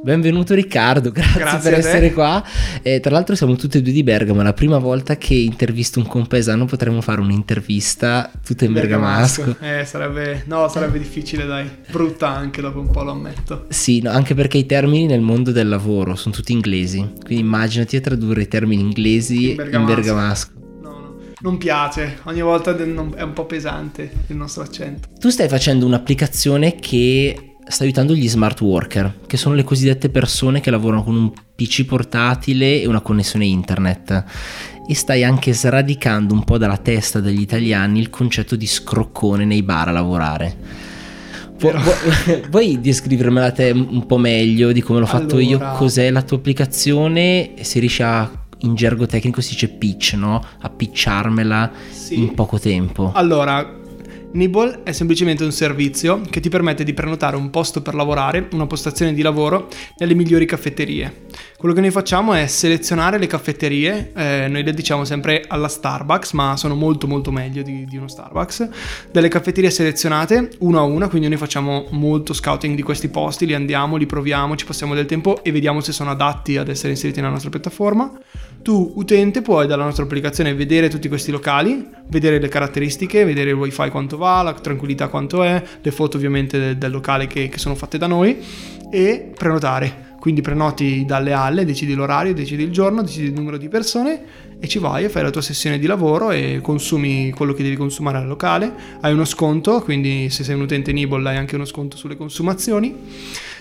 Benvenuto Riccardo, grazie, Grazie per essere qua. Eh, tra l'altro siamo tutti e due di Bergamo, è la prima volta che intervisto un compaesano potremmo fare un'intervista tutta in bergamasco. Eh, sarebbe... No, sarebbe difficile, dai. Brutta anche, dopo un po' lo ammetto. Sì, no, anche perché i termini nel mondo del lavoro sono tutti inglesi, quindi immaginati a tradurre i termini inglesi In in bergamasco. Non piace. Ogni volta è un po' pesante il nostro accento. Tu stai facendo un'applicazione che sta aiutando gli smart worker, che sono le cosiddette persone che lavorano con un PC portatile e una connessione internet. E stai anche sradicando un po' dalla testa degli italiani il concetto di scroccone nei bar a lavorare. Pu- Vuoi descrivermela te un po' meglio di come l'ho fatto io? Allora- Cos'è la tua applicazione? Se riesci a, in gergo tecnico si dice pitch, no? A pitcharmela Sì. in poco tempo. Allora, Nibble è semplicemente un servizio che ti permette di prenotare un posto per lavorare, una postazione di lavoro nelle migliori caffetterie. Quello che noi facciamo è selezionare le caffetterie, eh, noi le diciamo sempre alla Starbucks, ma sono molto molto meglio di, di uno Starbucks, delle caffetterie selezionate una a una, quindi noi facciamo molto scouting di questi posti, li andiamo, li proviamo, ci passiamo del tempo e vediamo se sono adatti ad essere inseriti nella nostra piattaforma. Tu, utente, puoi dalla nostra applicazione vedere tutti questi locali, vedere le caratteristiche, vedere il wifi quanto va, la tranquillità quanto è, le foto ovviamente del, del locale che, che sono fatte da noi e prenotare. Quindi prenoti dalle alle, decidi l'orario, decidi il giorno, decidi il numero di persone e ci vai e fai la tua sessione di lavoro e consumi quello che devi consumare al locale. Hai uno sconto, quindi se sei un utente Nibble hai anche uno sconto sulle consumazioni.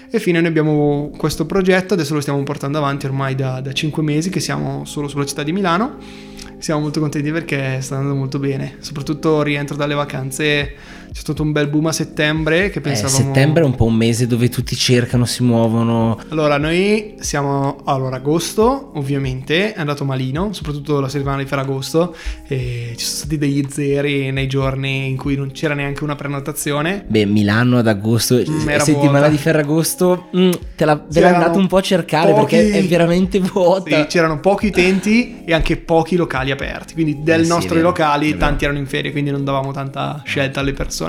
E fine, noi abbiamo questo progetto, adesso lo stiamo portando avanti ormai da, da 5 mesi che siamo solo sulla città di Milano. Siamo molto contenti perché sta andando molto bene, soprattutto rientro dalle vacanze, c'è stato un bel boom a settembre che Eh, pensavamo... settembre è un po' un mese dove tutti cercano, si muovono. Allora, noi siamo. Allora, agosto, ovviamente, è andato malino, soprattutto la settimana di Ferragosto. E ci sono stati degli zeri nei giorni in cui non c'era neanche una prenotazione. Beh, Milano ad agosto, Mm, era settimana vuota. di Ferragosto, mm, te la, ve C'erano andato un po' a cercare pochi- perché è veramente vuota. Sì, c'erano pochi utenti e anche pochi locali aperti. Quindi, del Eh sì, nostro è locali, tanti erano in ferie, quindi non davamo tanta scelta alle persone.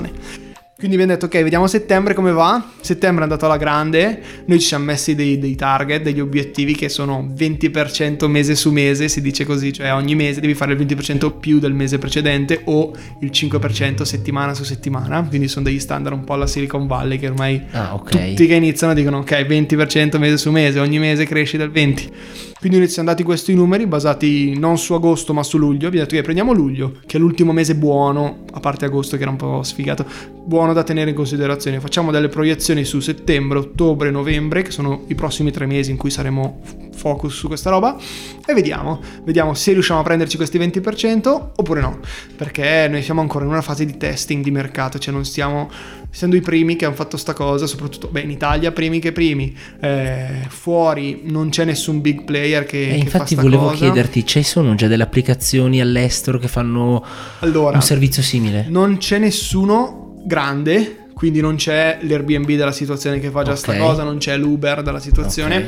Quindi abbiamo detto, ok, vediamo settembre come va. Settembre è andato alla grande. Noi ci siamo messi dei, dei target, degli obiettivi che sono 20% mese su mese, si dice così, cioè ogni mese devi fare il 20% più del mese precedente o il 5% settimana su settimana. Quindi sono degli standard un po' alla Silicon Valley che ormai Ah, ok. tutti che iniziano dicono ok 20% mese su mese, ogni mese cresci del 20. Quindi noi siamo dati questi numeri basati non su agosto ma su luglio. Abbiamo detto che prendiamo luglio, che è l'ultimo mese buono, a parte agosto che era un po' sfigato, buono da tenere in considerazione. Facciamo delle proiezioni su settembre, ottobre, novembre, che sono i prossimi tre mesi in cui saremo focus su questa roba e vediamo, vediamo se riusciamo a prenderci questi 20% oppure no, perché noi siamo ancora in una fase di testing di mercato, cioè non stiamo essendo i primi che hanno fatto sta cosa, soprattutto beh, in Italia primi che primi, eh, fuori non c'è nessun big player che, E che infatti fa sta volevo cosa. chiederti, ci sono già delle applicazioni all'estero che fanno Allora, un servizio simile? non c'è nessuno grande, quindi non c'è l'Airbnb della situazione che fa già sta Ok. cosa, non c'è l'Uber della situazione. Ok.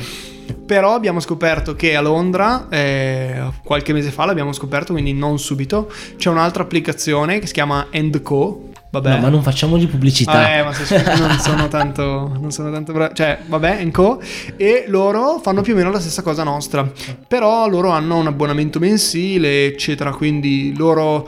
Però abbiamo scoperto che a Londra, eh, qualche mese fa l'abbiamo scoperto, quindi non subito, c'è un'altra applicazione che si chiama Co. Vabbè. No, ma non facciamogli pubblicità. Eh, ma se non sono tanto, non sono tanto bravo. Cioè, vabbè, Co. E loro fanno più o meno la stessa cosa nostra. Però loro hanno un abbonamento mensile, eccetera. Quindi loro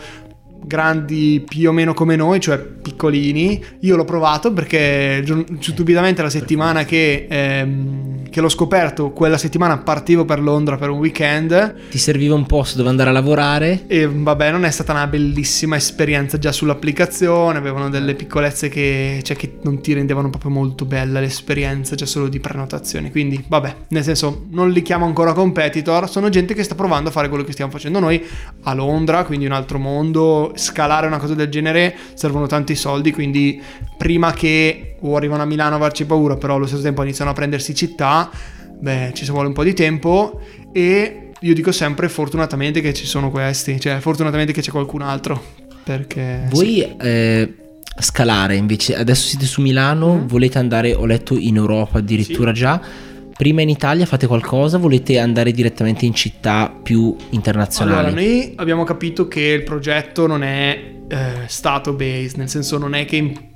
grandi più o meno come noi, cioè piccolini. Io l'ho provato perché stupidamente la settimana che, ehm, che l'ho scoperto, quella settimana partivo per Londra per un weekend. Ti serviva un posto dove andare a lavorare? E vabbè, non è stata una bellissima esperienza già sull'applicazione, avevano delle piccolezze che, cioè, che non ti rendevano proprio molto bella l'esperienza già solo di prenotazione. Quindi, vabbè, nel senso, non li chiamo ancora competitor, sono gente che sta provando a fare quello che stiamo facendo noi a Londra, quindi un altro mondo. Scalare una cosa del genere servono tanti soldi, quindi prima che o arrivano a Milano a farci paura, però allo stesso tempo iniziano a prendersi città, beh, ci vuole un po' di tempo e io dico sempre fortunatamente che ci sono questi, cioè fortunatamente che c'è qualcun altro, perché... Voi eh, scalare invece, adesso siete su Milano, Mhm. volete andare, ho letto in Europa addirittura già, prima in Italia fate qualcosa, volete andare direttamente in città più internazionali? Allora, noi abbiamo capito che il progetto non è eh, stato based, nel senso non è che in-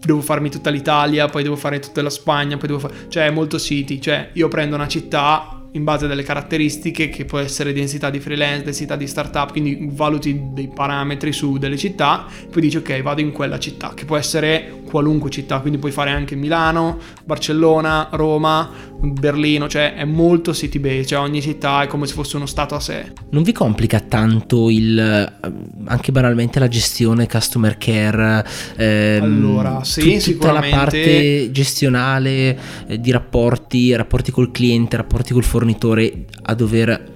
devo farmi tutta l'Italia, poi devo fare tutta la Spagna, poi devo fare... cioè è molto city, cioè io prendo una città in base a delle caratteristiche che può essere densità di freelance, densità di startup, quindi valuti dei parametri su delle città, poi dici ok vado in quella città, che può essere qualunque città, quindi puoi fare anche Milano, Barcellona, Roma, Berlino, cioè è molto city based, cioè ogni città è come se fosse uno stato a sé. Non vi complica tanto il anche banalmente la gestione customer care? Ehm, allora, sì, tut- tutta la parte gestionale eh, di rapporti, rapporti col cliente, rapporti col fornitore a dover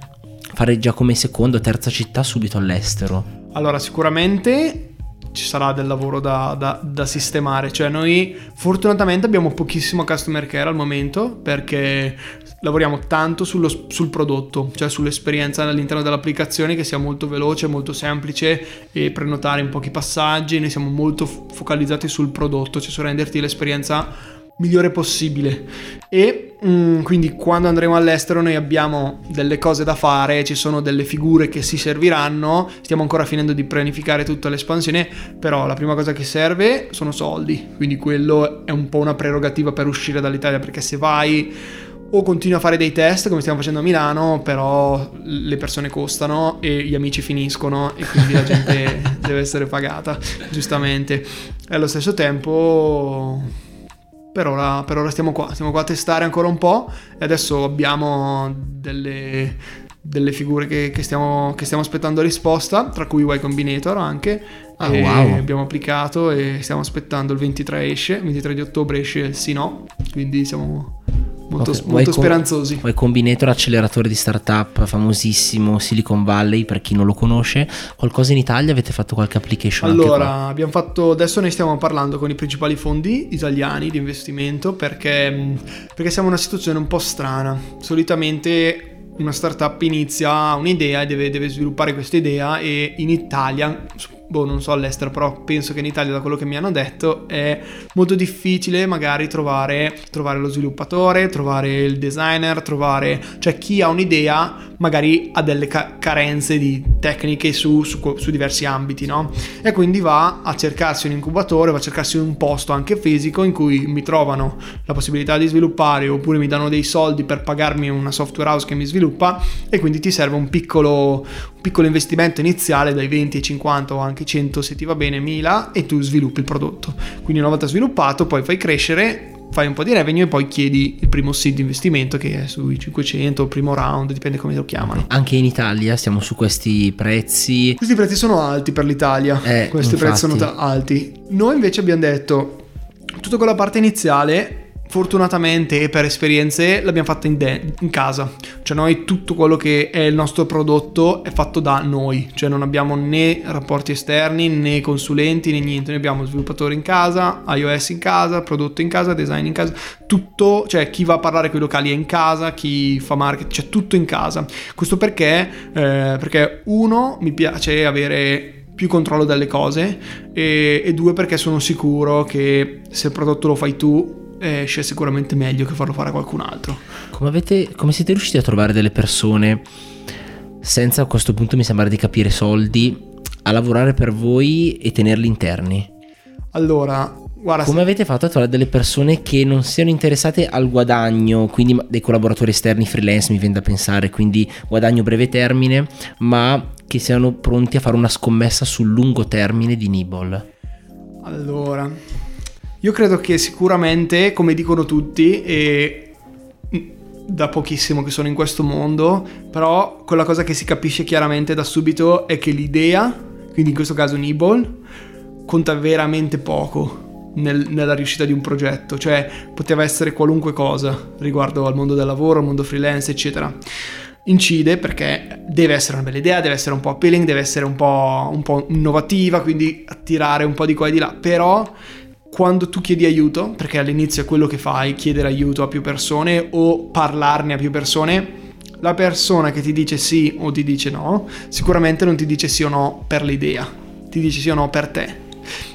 fare già come seconda o terza città subito all'estero. Allora, sicuramente ci sarà del lavoro da, da, da, sistemare. Cioè, noi fortunatamente abbiamo pochissimo customer care al momento perché lavoriamo tanto sullo, sul prodotto, cioè sull'esperienza all'interno dell'applicazione che sia molto veloce, molto semplice e prenotare in pochi passaggi. Noi siamo molto focalizzati sul prodotto, cioè su renderti l'esperienza migliore possibile. E mh, mm, quindi quando andremo all'estero noi abbiamo delle cose da fare, ci sono delle figure che si serviranno, stiamo ancora finendo di pianificare tutta l'espansione, però la prima cosa che serve sono soldi, quindi quello è un po' una prerogativa per uscire dall'Italia, perché se vai o continui a fare dei test come stiamo facendo a Milano, però le persone costano e gli amici finiscono e quindi la gente deve essere pagata, giustamente. E allo stesso tempo per ora, per ora stiamo qua, stiamo qua a testare ancora un po' e adesso abbiamo delle, delle figure che, che, stiamo, che, stiamo, aspettando risposta, tra cui Y Combinator anche. Ah, wow. Abbiamo applicato e stiamo aspettando il 23 esce, il 23 di ottobre esce il sì no, quindi siamo molto, okay. molto speranzosi. Poi Combinator, acceleratore di startup famosissimo, Silicon Valley, per chi non lo conosce. Qualcosa in Italia? Avete fatto qualche application? Allora, abbiamo fatto, adesso ne stiamo parlando con i principali fondi italiani di investimento perché, perché siamo in una situazione un po' strana. Solitamente una startup inizia un'idea e deve, deve sviluppare questa idea e in Italia boh, non so all'estero, però penso che in Italia, da quello che mi hanno detto, è molto difficile magari trovare, trovare lo sviluppatore, trovare il designer, trovare, cioè chi ha un'idea magari ha delle ca- carenze di tecniche su, su, su, diversi ambiti, no? E quindi va a cercarsi un incubatore, va a cercarsi un posto anche fisico in cui mi trovano la possibilità di sviluppare oppure mi danno dei soldi per pagarmi una software house che mi sviluppa e quindi ti serve un piccolo, piccolo investimento iniziale dai 20 ai 50 o anche anche 100 se ti va bene 1000 e tu sviluppi il prodotto. Quindi una volta sviluppato poi fai crescere fai un po' di revenue e poi chiedi il primo seed di investimento che è sui 500, il primo round, dipende come lo chiamano. Anche in Italia siamo su questi prezzi. Questi prezzi sono alti per l'Italia, eh, questi infatti. prezzi sono alti. Noi invece abbiamo detto, tutta quella parte iniziale fortunatamente e per esperienze l'abbiamo fatta in, de- in, casa. Cioè noi tutto quello che è il nostro prodotto è fatto da noi, cioè non abbiamo né rapporti esterni né consulenti né niente, noi abbiamo sviluppatori in casa, iOS in casa, prodotto in casa, design in casa, tutto, cioè chi va a parlare con i locali è in casa, chi fa marketing, cioè tutto in casa. Questo perché? Eh, perché uno mi piace avere più controllo delle cose e, e due perché sono sicuro che se il prodotto lo fai tu esce sicuramente meglio che farlo fare a qualcun altro. Come, avete, come siete riusciti a trovare delle persone senza a questo punto mi sembra di capire soldi a lavorare per voi e tenerli interni? Allora, Guarda, Come avete fatto a trovare delle persone che non siano interessate al guadagno, quindi dei collaboratori esterni freelance mi viene da pensare, quindi guadagno breve termine, ma che siano pronti a fare una scommessa sul lungo termine di Nibble? Allora, io credo che sicuramente, come dicono tutti, e da pochissimo che sono in questo mondo, però quella cosa che si capisce chiaramente da subito è che l'idea, quindi in questo caso Nibble, conta veramente poco nel, nella riuscita di un progetto, cioè poteva essere qualunque cosa riguardo al mondo del lavoro, al mondo freelance, eccetera. Incide perché deve essere una bella idea, deve essere un po' appealing, deve essere un po', un po innovativa, quindi attirare un po' di qua e di là, però quando tu chiedi aiuto, perché all'inizio è quello che fai, chiedere aiuto a più persone o parlarne a più persone, la persona che ti dice sì o ti dice no, sicuramente non ti dice sì o no per l'idea, ti dice sì o no per te.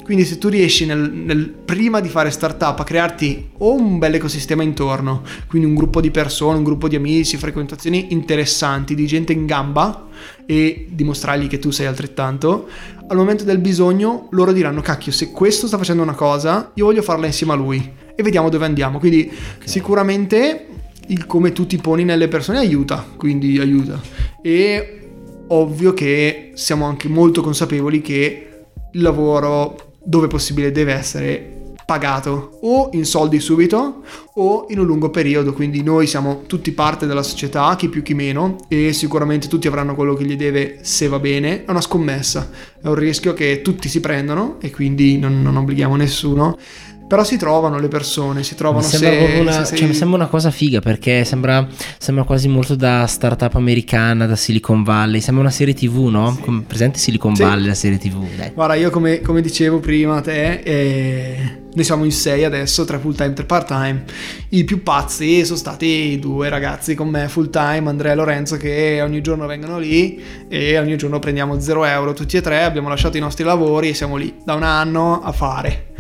Quindi se tu riesci nel, nel, prima di fare startup a crearti o un bel ecosistema intorno, quindi un gruppo di persone, un gruppo di amici, frequentazioni interessanti, di gente in gamba e dimostrargli che tu sei altrettanto, al momento del bisogno loro diranno cacchio se questo sta facendo una cosa io voglio farla insieme a lui e vediamo dove andiamo. Quindi okay. sicuramente il come tu ti poni nelle persone aiuta, quindi aiuta. E ovvio che siamo anche molto consapevoli che il lavoro dove possibile deve essere pagato o in soldi subito o in un lungo periodo, quindi noi siamo tutti parte della società, chi più chi meno e sicuramente tutti avranno quello che gli deve se va bene, è una scommessa, è un rischio che tutti si prendono e quindi non, non obblighiamo nessuno, però si trovano le persone, si trovano mi sembra se, una, se sei... cioè, mi sembra una cosa figa perché sembra, sembra, quasi molto da startup americana, da Silicon Valley. Sembra una serie TV, no? Sì. Come, presente Silicon sì. Valley, la serie TV. Dai. Guarda, io come, come, dicevo prima a te, eh, noi siamo in sei adesso, tre full time, tre part time. I più pazzi sono stati due ragazzi con me full time, Andrea e Lorenzo, che ogni giorno vengono lì e ogni giorno prendiamo 0 euro tutti e tre. Abbiamo lasciato i nostri lavori e siamo lì da un anno a fare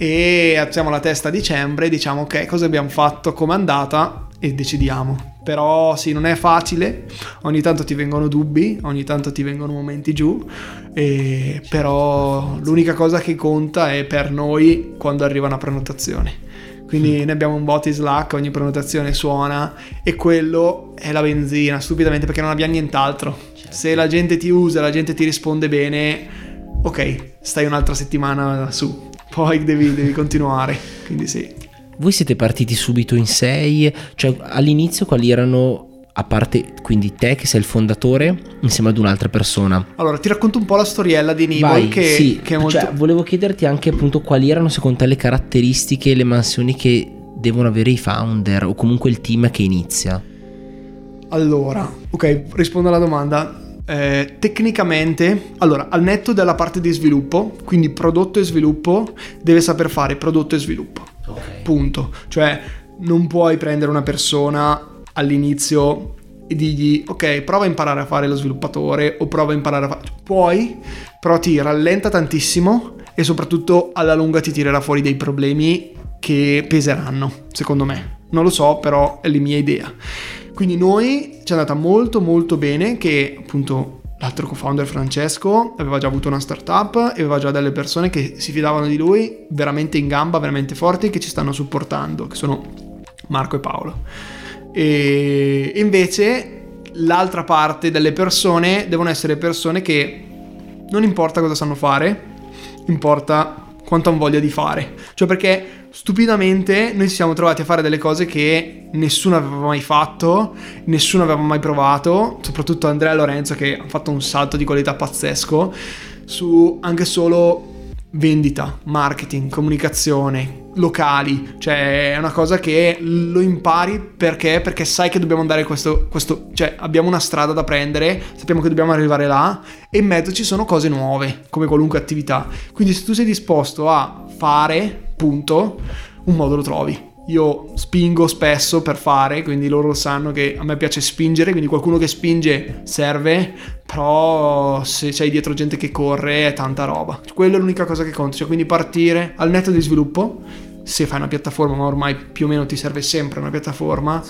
e alziamo la testa a dicembre, diciamo ok, cosa abbiamo fatto, come è andata e decidiamo. Però sì, non è facile, ogni tanto ti vengono dubbi, ogni tanto ti vengono momenti giù, e però l'unica cosa che conta è per noi quando arriva una prenotazione. Quindi ne abbiamo un bot in Slack, ogni prenotazione suona e quello è la benzina, stupidamente perché non abbiamo nient'altro. Certo. Se la gente ti usa, la gente ti risponde bene, ok, stai un'altra settimana su poi devi, devi continuare, quindi sì. Voi siete partiti subito in sei, cioè all'inizio quali erano a parte quindi te che sei il fondatore insieme ad un'altra persona. Allora, ti racconto un po' la storiella di Nibol che, sì, che è molto... Cioè, volevo chiederti anche appunto quali erano secondo te le caratteristiche, le mansioni che devono avere i founder o comunque il team che inizia. Allora, ok, rispondo alla domanda. Eh, tecnicamente, allora, al netto della parte di sviluppo, quindi prodotto e sviluppo, deve saper fare prodotto e sviluppo. Okay. Punto. Cioè, non puoi prendere una persona all'inizio e digli ok, prova a imparare a fare lo sviluppatore o prova a imparare a fare... Puoi, però ti rallenta tantissimo e soprattutto alla lunga ti tirerà fuori dei problemi che peseranno, secondo me. Non lo so, però è la mia idea. Quindi noi ci è andata molto molto bene che appunto l'altro co-founder Francesco aveva già avuto una startup e aveva già delle persone che si fidavano di lui veramente in gamba, veramente forti che ci stanno supportando, che sono Marco e Paolo. E invece l'altra parte delle persone devono essere persone che non importa cosa sanno fare, importa quanto hanno voglia di fare. Cioè perché stupidamente noi ci siamo trovati a fare delle cose che nessuno aveva mai fatto, nessuno aveva mai provato, soprattutto Andrea Lorenzo che hanno fatto un salto di qualità pazzesco su anche solo vendita, marketing, comunicazione, locali, cioè è una cosa che lo impari perché? Perché sai che dobbiamo andare questo, questo, cioè abbiamo una strada da prendere, sappiamo che dobbiamo arrivare là e in mezzo ci sono cose nuove, come qualunque attività. Quindi se tu sei disposto a fare punto, un modo lo trovi. Io spingo spesso per fare, quindi loro sanno che a me piace spingere, quindi qualcuno che spinge serve, però se c'hai dietro gente che corre è tanta roba. Quella è l'unica cosa che conta, cioè quindi partire al netto di sviluppo, se fai una piattaforma, ma ormai più o meno ti serve sempre una piattaforma,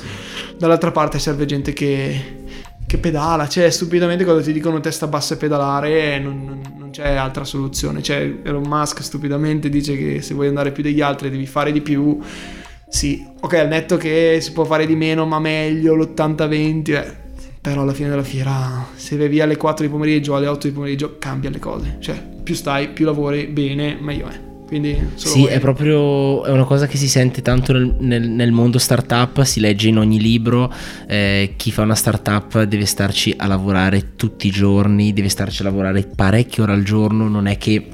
dall'altra parte serve gente che, che pedala, cioè stupidamente quando ti dicono testa bassa e pedalare non, non, non, c'è altra soluzione, cioè Elon Musk stupidamente dice che se vuoi andare più degli altri devi fare di più, sì, ok al netto che si può fare di meno ma meglio l'80-20, eh, però alla fine della fiera se vai via alle 4 di pomeriggio o alle 8 di pomeriggio cambia le cose, cioè più stai, più lavori bene, meglio è. Quindi sì, voi... è proprio è una cosa che si sente tanto nel, nel, nel mondo startup, si legge in ogni libro, eh, chi fa una startup deve starci a lavorare tutti i giorni, deve starci a lavorare parecchie ore al giorno, non è che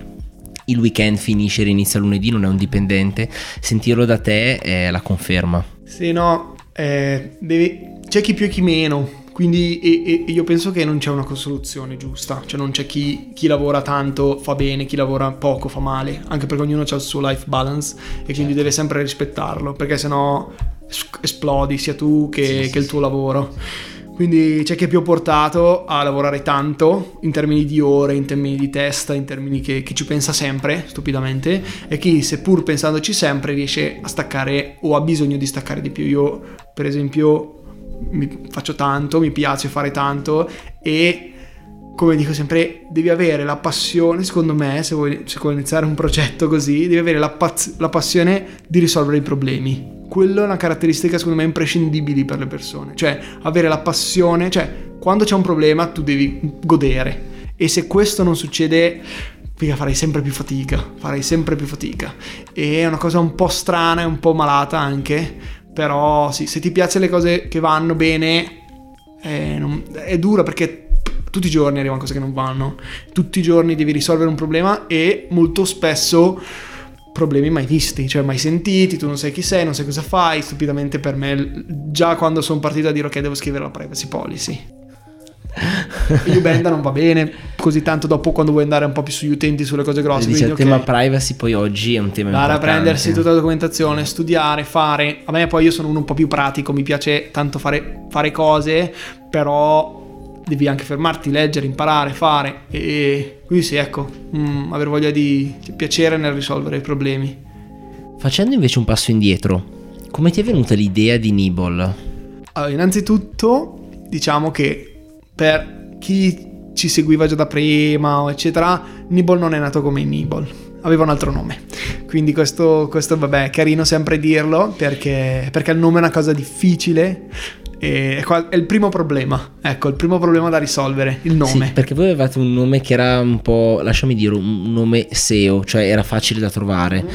il weekend finisce e inizia lunedì, non è un dipendente, sentirlo da te è la conferma. Sì, no, eh, devi... c'è chi più e chi meno quindi e, e io penso che non c'è una soluzione giusta, cioè non c'è chi, chi, lavora tanto fa bene, chi lavora poco fa male, anche perché ognuno ha il suo life balance e quindi certo. deve sempre rispettarlo, perché sennò esplodi sia tu che, sì, che sì, il tuo lavoro. Quindi c'è chi è più portato a lavorare tanto in termini di ore, in termini di testa, in termini che, che, ci pensa sempre, stupidamente, e chi seppur pensandoci sempre riesce a staccare o ha bisogno di staccare di più. Io, per esempio, mi faccio tanto, mi piace fare tanto e come dico sempre, devi avere la passione, secondo me, se vuoi, se vuoi iniziare un progetto così, devi avere la, paz- la passione di risolvere i problemi. Quello è una caratteristica secondo me imprescindibile per le persone, cioè avere la passione, cioè quando c'è un problema tu devi godere. E se questo non succede figa farai sempre più fatica, farai sempre più fatica. E è una cosa un po' strana e un po' malata anche, però sì, se ti piacciono le cose che vanno bene è, non, è dura perché tutti i giorni arrivano cose che non vanno, tutti i giorni devi risolvere un problema e molto spesso problemi mai visti, cioè mai sentiti, tu non sai chi sei, non sai cosa fai, stupidamente per me già quando sono partito a dire ok devo scrivere la privacy policy. Ubenda non va bene così tanto dopo quando vuoi andare un po' più sugli utenti sulle cose grosse dice il okay. tema privacy poi oggi è un tema andare a prendersi tutta la documentazione studiare fare a me poi io sono uno un po' più pratico mi piace tanto fare, fare cose però devi anche fermarti, leggere, imparare, fare e quindi sì, ecco, mh, mm, avere voglia di, di piacere nel risolvere i problemi. Facendo invece un passo indietro, come ti è venuta l'idea di Nibble? Allora, innanzitutto diciamo che per chi ci seguiva già da prima, eccetera, Nibble non è nato come Nibble, aveva un altro nome. Quindi questo, questo vabbè, è carino sempre dirlo perché, perché il nome è una cosa difficile e è il primo problema, ecco, il primo problema da risolvere, il nome. Sì, perché voi avevate un nome che era un po', lasciami dire, un nome SEO, cioè era facile da trovare. Mm.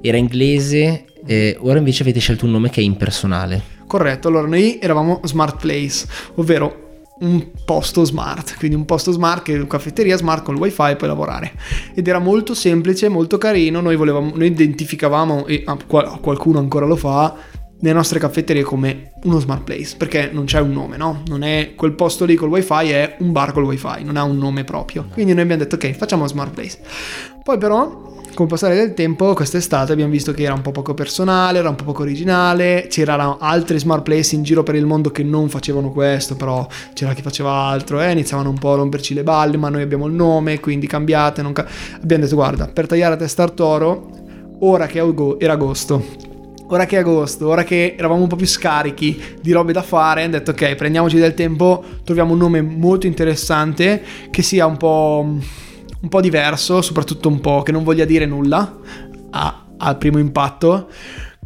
Era inglese, eh, ora invece avete scelto un nome che è impersonale. Corretto, allora noi eravamo Smart Place, ovvero un posto smart, quindi un posto smart che è una caffetteria smart con il wifi puoi lavorare ed era molto semplice, molto carino, noi, volevamo, noi identificavamo e qualcuno ancora lo fa le nostre caffetterie come uno smart place perché non c'è un nome, no? Non è quel posto lì col wifi, è un bar col wifi, non ha un nome proprio. Quindi noi abbiamo detto ok, facciamo smart place. Poi però con il passare del tempo, quest'estate abbiamo visto che era un po' poco personale, era un po' poco originale, c'erano altri smart place in giro per il mondo che non facevano questo, però c'era chi faceva altro eh, iniziavano un po' a romperci le balle, ma noi abbiamo il nome, quindi cambiate. Ca- abbiamo detto guarda, per tagliare a testa toro, ora che era agosto, ora che è agosto, ora che eravamo un po' più scarichi di robe da fare, hanno detto ok, prendiamoci del tempo, troviamo un nome molto interessante che sia un po', un po diverso, soprattutto un po' che non voglia dire nulla a, al primo impatto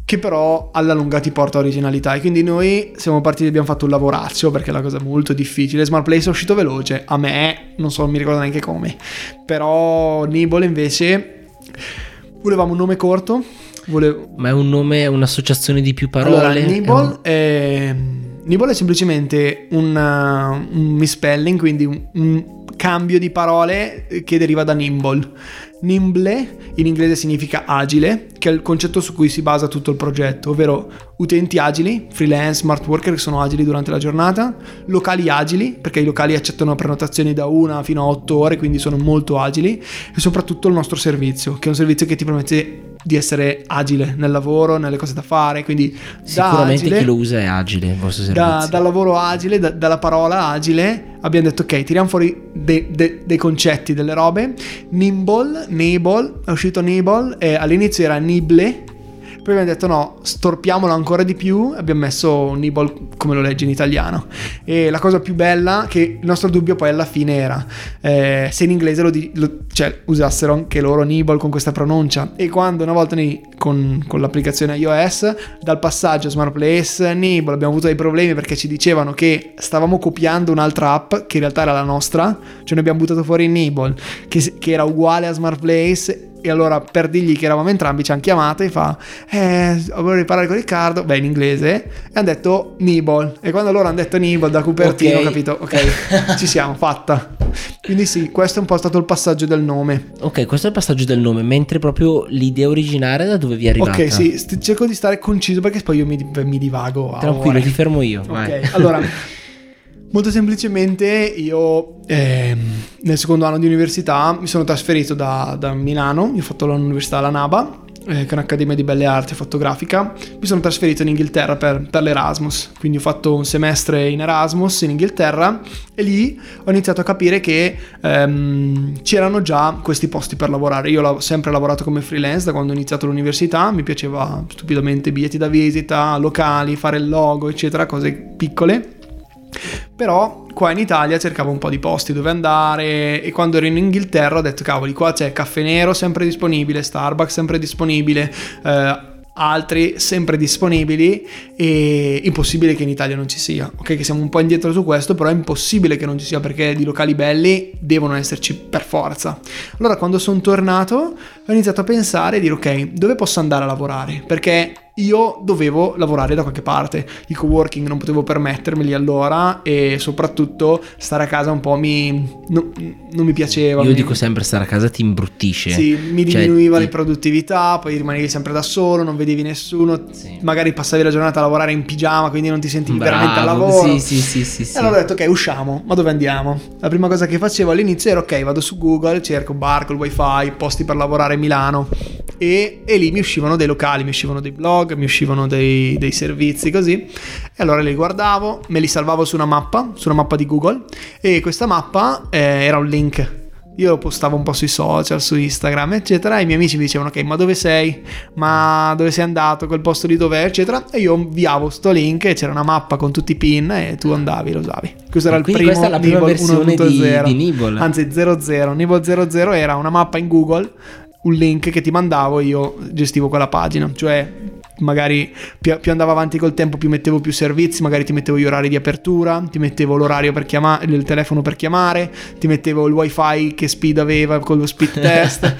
che però alla lunga ti porta originalità. E quindi noi siamo partiti abbiamo fatto un lavoraccio perché è una cosa molto difficile. Smart Place è uscito veloce a me non so mi ricordo neanche come. Però Nibble invece volevamo un nome corto Volevo... Ma è un nome, un'associazione di più parole? Allora, Nibble è, un... è... Nibble è semplicemente un, uh, un misspelling, quindi un, un, cambio di parole che deriva da nimble. Nimble in inglese significa agile, che è il concetto su cui si basa tutto il progetto, ovvero utenti agili, freelance, smart worker che sono agili durante la giornata, locali agili, perché i locali accettano prenotazioni da una fino a otto ore, quindi sono molto agili, e soprattutto il nostro servizio, che è un servizio che ti permette di essere agile nel lavoro, nelle cose da fare, quindi sicuramente agile, chi lo usa è agile il vostro servizio. Da, dal lavoro agile, da, dalla parola agile, abbiamo detto ok, tiriamo fuori dei, dei, dei concetti, delle robe. Nimble, Nibble, è uscito Nibble, e all'inizio era Nible, poi abbiamo detto no, storpiamolo ancora di più, abbiamo messo Nibble come lo legge in italiano. E la cosa più bella, che il nostro dubbio poi alla fine era eh, se in inglese lo, di, lo cioè, usassero anche loro Nibble con questa pronuncia. E quando una volta noi, con, con, l'applicazione iOS, dal passaggio Smart Place, Nibble, abbiamo avuto dei problemi perché ci dicevano che stavamo copiando un'altra app che in realtà era la nostra, cioè noi abbiamo buttato fuori Nibble, che, che era uguale a Smart Place e allora per dirgli che eravamo entrambi ci hanno chiamato e fa eh vorrei parlare con Riccardo beh in inglese e hanno detto Nibble e quando loro hanno detto Nibble da Cupertino okay. ho capito? Ok ci siamo fatta. Quindi sì questo è un po' stato il passaggio del nome. Ok questo è il passaggio del nome mentre proprio l'idea originale da dove vi è arrivata? ok sì cerco di stare conciso perché poi io mi, mi divago tranquillo ti fermo io ok vai. allora Molto semplicemente io eh, nel secondo anno di università mi sono trasferito da, da, Milano, io ho fatto l'università alla NABA eh, che è un'accademia di belle arti fotografica, mi sono trasferito in Inghilterra per, per, l'Erasmus. Quindi ho fatto un semestre in Erasmus in Inghilterra e lì ho iniziato a capire che ehm, c'erano già questi posti per lavorare. Io ho sempre lavorato come freelance da quando ho iniziato l'università, mi piaceva stupidamente biglietti da visita, locali, fare il logo, eccetera, cose piccole. Però qua in Italia cercavo un po' di posti dove andare e quando ero in Inghilterra ho detto cavoli qua c'è caffè nero sempre disponibile, Starbucks sempre disponibile, eh, altri sempre disponibili e impossibile che in Italia non ci sia. Ok, che siamo un po' indietro su questo, però è impossibile che non ci sia perché di locali belli devono esserci per forza. Allora quando sono tornato ho iniziato a pensare e dire ok, dove posso andare a lavorare? Perché io dovevo lavorare da qualche parte. Il co-working non potevo permettermeli allora e soprattutto stare a casa un po' mi, no, non mi piaceva. Io mi... dico sempre stare a casa ti imbruttisce. Sì, mi cioè, diminuiva ti... la produttività, poi rimanevi sempre da solo, non vedevi nessuno, sì. magari passavi la giornata a lavorare in pigiama, quindi non ti sentivi Bravo, veramente al lavoro. Sì, sì, sì, sì, sì. Allora ho detto ok, usciamo, ma dove andiamo? La prima cosa che facevo all'inizio era ok, vado su Google, cerco bar col wifi, posti per lavorare a Milano e, e lì mi uscivano dei locali, mi uscivano dei blog mi uscivano dei, dei servizi così e allora li guardavo, me li salvavo su una mappa, su una mappa di Google e questa mappa eh, era un link io postavo un po' sui social, su Instagram, eccetera, e i miei amici mi dicevano: Ok, ma dove sei? Ma dove sei andato? Quel posto lì dov'è? eccetera. E io inviavo sto link e c'era una mappa con tutti i pin e tu andavi, lo usavi. Questo era il primo questa è la prima Nibble versione di, di Nibble. Anzi, 00. Nibble 00 era una mappa in Google, un link che ti mandavo e io gestivo quella pagina. Cioè, magari più, più, andavo avanti col tempo più mettevo più servizi, magari ti mettevo gli orari di apertura, ti mettevo l'orario per chiamare, il telefono per chiamare, ti mettevo il wifi che speed aveva con lo speed test.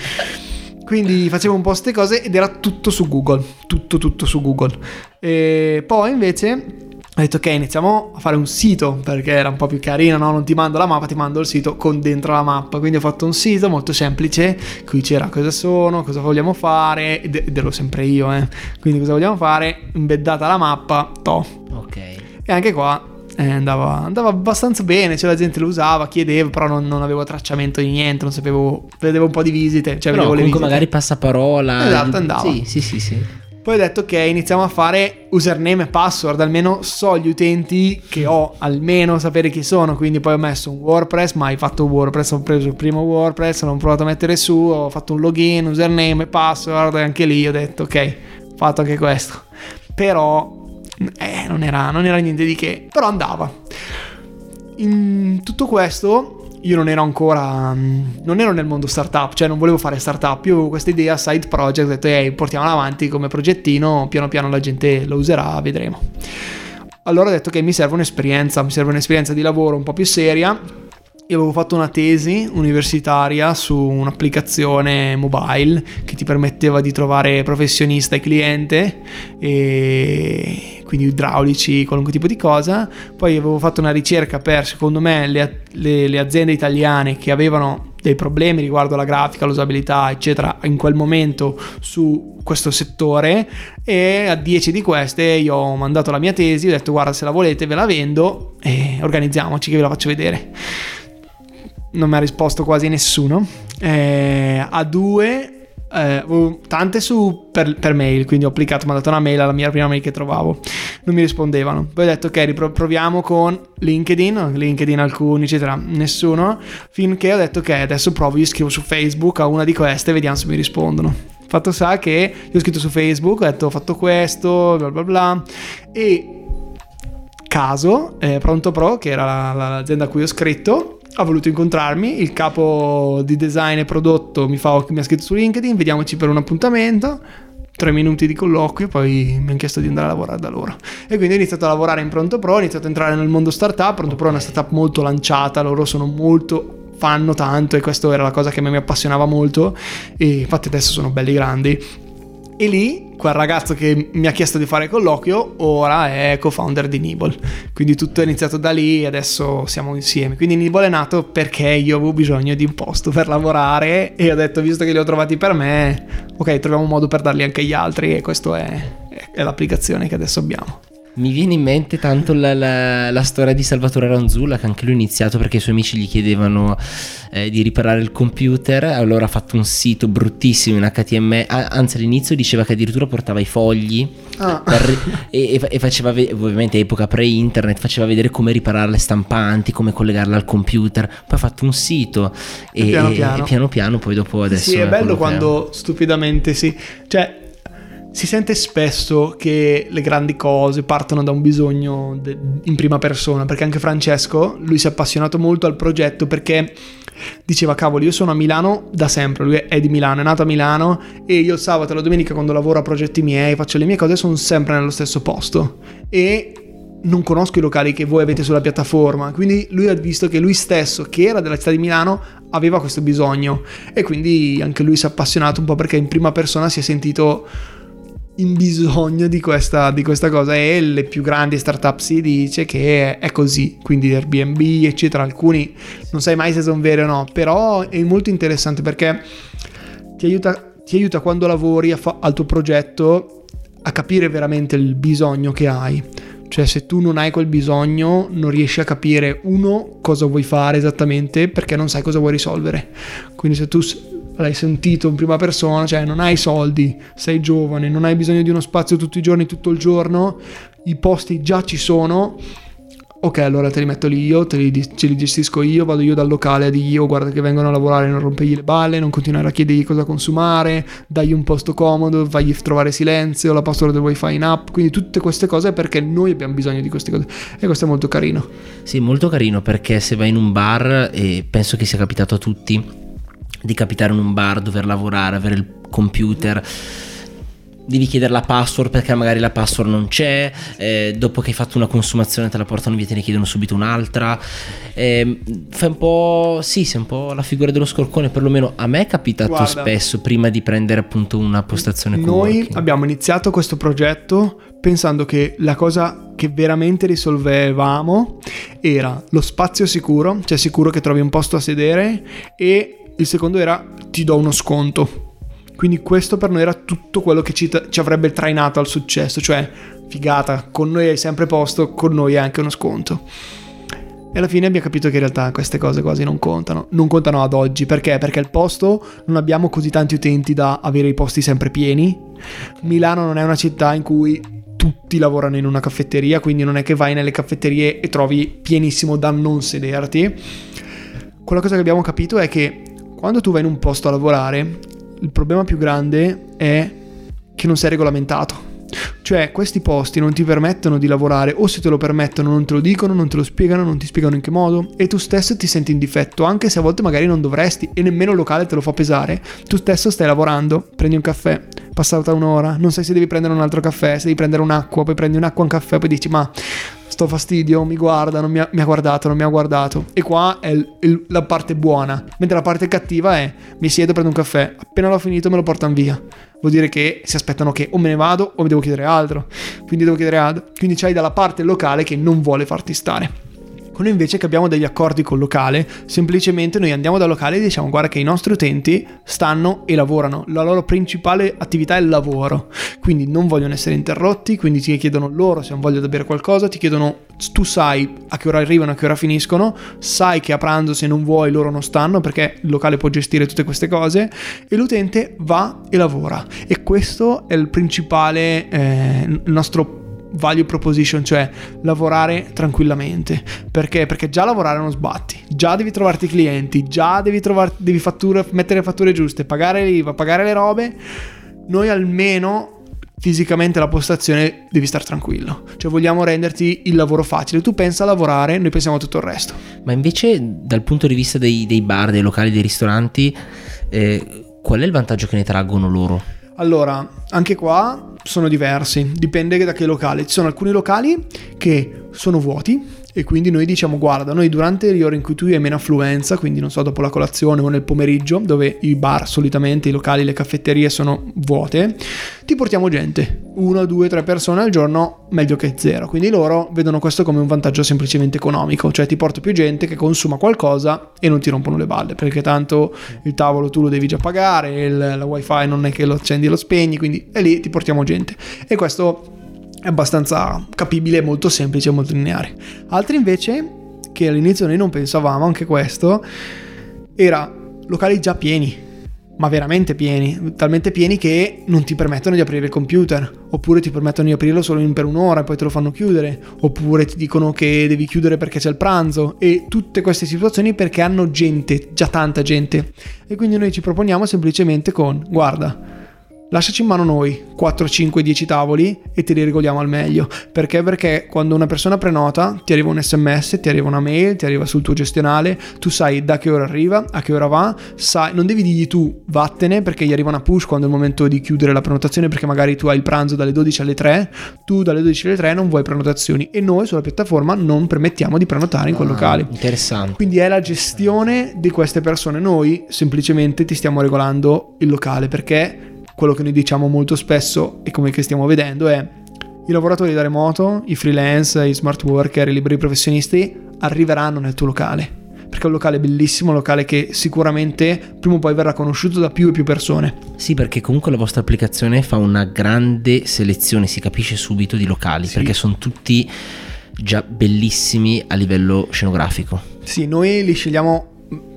Quindi facevo un po' queste cose ed era tutto su Google, tutto tutto su Google. E poi invece ho detto ok iniziamo a fare un sito perché era un po' più carino no? non ti mando la mappa ti mando il sito con dentro la mappa quindi ho fatto un sito molto semplice qui c'era cosa sono cosa vogliamo fare ed ero sempre io eh. quindi cosa vogliamo fare imbeddata la mappa to ok e anche qua eh, andava, andava, abbastanza bene, cioè la gente lo usava, chiedeva, però non, non, avevo tracciamento di niente, non sapevo, vedevo un po' di visite, cioè però vedevo comunque le visite. magari passaparola. Esatto, andava. Sì, sì, sì, sì. Poi ho detto ok, iniziamo a fare username e password, almeno so gli utenti che ho, almeno sapere chi sono, quindi poi ho messo un WordPress, mai fatto WordPress, ho preso il primo WordPress, l'ho provato a mettere su, ho fatto un login, username e password e anche lì ho detto ok, fatto anche questo. Però eh, non, era, non era niente di che, però andava. In tutto questo io non ero ancora, mm, non ero nel mondo startup, cioè non volevo fare startup, io avevo questa idea side project, ho detto ehi portiamola avanti come progettino, piano piano la gente lo userà, vedremo. Allora ho detto che mi serve un'esperienza, mi serve un'esperienza di lavoro un po' più seria io avevo fatto una tesi universitaria su un'applicazione mobile che ti permetteva di trovare professionista e cliente, e quindi idraulici, qualunque tipo di cosa. Poi avevo fatto una ricerca per, secondo me, le, le, le aziende italiane che avevano dei problemi riguardo la grafica, l'usabilità, eccetera, in quel momento su questo settore e a 10 di queste io ho mandato la mia tesi, ho detto guarda se la volete ve la vendo e organizziamoci che ve la faccio vedere non mi ha risposto quasi nessuno. Eh, a due eh, tante su per, per, mail, quindi ho applicato, mi ha dato una mail alla mia prima mail che trovavo, non mi rispondevano. Poi ho detto ok, proviamo con LinkedIn, LinkedIn alcuni, eccetera, nessuno, finché ho detto ok, adesso provo, io scrivo su Facebook a una di queste e vediamo se mi rispondono. Fatto sa che io ho scritto su Facebook, ho detto ho fatto questo, bla bla bla, e caso, eh, Pronto Pro, che era la, la, l'azienda a cui ho scritto, ha voluto incontrarmi, il capo di design e prodotto mi, fa, mi ha scritto su LinkedIn, vediamoci per un appuntamento, tre minuti di colloquio, poi mi hanno chiesto di andare a lavorare da loro. E quindi ho iniziato a lavorare in Pronto Pro, ho iniziato a entrare nel mondo startup, Pronto Pro è una startup molto lanciata, loro sono molto fanno tanto e questa era la cosa che a me mi appassionava molto. E infatti adesso sono belli grandi e lì quel ragazzo che mi ha chiesto di fare colloquio ora è co-founder di Nibble. Quindi tutto è iniziato da lì e adesso siamo insieme. Quindi Nibble è nato perché io avevo bisogno di un posto per lavorare e ho detto, visto che li ho trovati per me, ok, troviamo un modo per darli anche agli altri e questa è, è l'applicazione che adesso abbiamo. Mi viene in mente tanto la, la, la, storia di Salvatore Ranzulla che anche lui ha iniziato perché i suoi amici gli chiedevano eh, di riparare il computer, allora ha fatto un sito bruttissimo in HTML, anzi all'inizio diceva che addirittura portava i fogli ah. per, e, e, faceva, ovviamente epoca pre-internet, faceva vedere come riparare le stampanti, come collegarle al computer, poi ha fatto un sito e, piano piano, e piano, piano poi dopo adesso... Sì, è bello quando stupidamente sì, cioè si sente spesso che le grandi cose partono da un bisogno de- in prima persona, perché anche Francesco, lui si è appassionato molto al progetto perché diceva cavolo io sono a Milano da sempre, lui è di Milano, è nato a Milano e io il sabato e la domenica quando lavoro a progetti miei, faccio le mie cose, sono sempre nello stesso posto e non conosco i locali che voi avete sulla piattaforma, quindi lui ha visto che lui stesso, che era della città di Milano, aveva questo bisogno e quindi anche lui si è appassionato un po' perché in prima persona si è sentito in bisogno di questa, di questa, cosa e le più grandi startup si dice che è così, quindi Airbnb eccetera, alcuni non sai mai se sono veri o no, però è molto interessante perché ti aiuta, ti aiuta quando lavori fa- al tuo progetto a capire veramente il bisogno che hai. Cioè se tu non hai quel bisogno non riesci a capire uno cosa vuoi fare esattamente perché non sai cosa vuoi risolvere. Quindi se tu l'hai sentito in prima persona, cioè non hai soldi, sei giovane, non hai bisogno di uno spazio tutti i giorni, tutto il giorno, i posti già ci sono. Ok, allora te li metto lì io, te li, ce li gestisco io, vado io dal locale a dirgli io, guarda che vengono a lavorare, non rompegli le balle, non continuare a chiedergli cosa consumare, dagli un posto comodo, fagli trovare silenzio, la password del wifi in app, quindi tutte queste cose perché noi abbiamo bisogno di queste cose e questo è molto carino. Sì, molto carino perché se vai in un bar, e penso che sia capitato a tutti, di capitare in un bar, dover lavorare, avere il computer devi chiedere la password perché magari la password non c'è, eh, dopo che hai fatto una consumazione te la portano via e te ne chiedono subito un'altra. Eh, fai un po', sì, sei un po' la figura dello scorcone, perlomeno a me è capitato Guarda, spesso prima di prendere appunto una postazione Noi co-working. abbiamo iniziato questo progetto pensando che la cosa che veramente risolvevamo era lo spazio sicuro, cioè sicuro che trovi un posto a sedere e il secondo era ti do uno sconto. Quindi questo per noi era tutto quello che ci, ci avrebbe trainato al successo, cioè figata, con noi hai sempre posto, con noi hai anche uno sconto. E alla fine abbiamo capito che in realtà queste cose quasi non contano. Non contano ad oggi. Perché? Perché il posto non abbiamo così tanti utenti da avere i posti sempre pieni. Milano non è una città in cui tutti lavorano in una caffetteria, quindi non è che vai nelle caffetterie e trovi pienissimo da non sederti. Quella cosa che abbiamo capito è che quando tu vai in un posto a lavorare, il problema più grande è che non sei regolamentato. Cioè, questi posti non ti permettono di lavorare, o se te lo permettono non te lo dicono, non te lo spiegano, non ti spiegano in che modo, e tu stesso ti senti in difetto, anche se a volte magari non dovresti, e nemmeno il locale te lo fa pesare. Tu stesso stai lavorando, prendi un caffè, passata un'ora, non sai se devi prendere un altro caffè, se devi prendere un'acqua, poi prendi un'acqua, un caffè, poi dici, ma sto fastidio, mi guarda, non mi ha, mi ha guardato, non mi ha guardato. E qua è il, il, la parte buona, mentre la parte cattiva è mi siedo, prendo un caffè, appena l'ho finito me lo portano via. Vuol dire che si aspettano che o me ne vado o mi devo chiedere altro. Quindi devo chiedere altro. Quindi c'hai dalla parte locale che non vuole farti stare. Noi invece che abbiamo degli accordi col locale, semplicemente noi andiamo dal locale e diciamo guarda che i nostri utenti stanno e lavorano, la loro principale attività è il lavoro, quindi non vogliono essere interrotti, quindi ti chiedono loro se hanno voglia di bere qualcosa, ti chiedono tu sai a che ora arrivano, a che ora finiscono, sai che a pranzo se non vuoi loro non stanno perché il locale può gestire tutte queste cose? E l'utente va e lavora. E questo è il principale eh, nostro value proposition, cioè lavorare tranquillamente. Perché? Perché già lavorare non sbatti, già devi trovarti clienti, già devi, trovar- devi fatture, mettere le fatture giuste, pagare l'IVA, pagare le robe. Noi almeno fisicamente la postazione devi stare tranquillo. Cioè vogliamo renderti il lavoro facile. Tu pensa a lavorare, noi pensiamo a tutto il resto. Ma invece dal punto di vista dei, dei bar, dei locali, dei ristoranti, eh, qual è il vantaggio che ne traggono loro? Allora, anche qua sono diversi, dipende da che locale. Ci sono alcuni locali che sono vuoti e quindi noi diciamo guarda, noi durante le ore in cui tu hai meno affluenza, quindi non so dopo la colazione o nel pomeriggio, dove i bar solitamente, i locali, le caffetterie sono vuote, ti portiamo gente, una, due, tre persone al giorno, meglio che zero. Quindi loro vedono questo come un vantaggio semplicemente economico, cioè ti porto più gente che consuma qualcosa e non ti rompono le balle, perché tanto il tavolo tu lo devi già pagare, il, la wifi non è che lo accendi e lo spegni, quindi è lì ti portiamo gente. E questo è abbastanza capibile, molto semplice, molto lineare. Altri invece, che all'inizio noi non pensavamo, anche questo, era locali già pieni, ma veramente pieni, talmente pieni che non ti permettono di aprire il computer, oppure ti permettono di aprirlo solo per un'ora e poi te lo fanno chiudere, oppure ti dicono che devi chiudere perché c'è il pranzo e tutte queste situazioni perché hanno gente, già tanta gente. E quindi noi ci proponiamo semplicemente con, guarda, lasciaci in mano noi 4, 5, 10 tavoli e te li regoliamo al meglio. Perché? Perché quando una persona prenota ti arriva un sms, ti arriva una mail, ti arriva sul tuo gestionale, tu sai da che ora arriva, a che ora va, sai, non devi dirgli tu vattene perché gli arriva una push quando è il momento di chiudere la prenotazione perché magari tu hai il pranzo dalle 12 alle 3, tu dalle 12 alle 3 non vuoi prenotazioni e noi sulla piattaforma non permettiamo di prenotare in quel ah, locale. Interessante. Quindi è la gestione di queste persone, noi semplicemente ti stiamo regolando il locale perché quello che noi diciamo molto spesso e come che stiamo vedendo è i lavoratori da remoto, i freelance, i smart worker, i liberi professionisti arriveranno nel tuo locale perché è un locale bellissimo, un locale che sicuramente prima o poi verrà conosciuto da più e più persone. Sì, perché comunque la vostra applicazione fa una grande selezione, si capisce subito di locali, sì. perché sono tutti già bellissimi a livello scenografico. Sì, noi li scegliamo,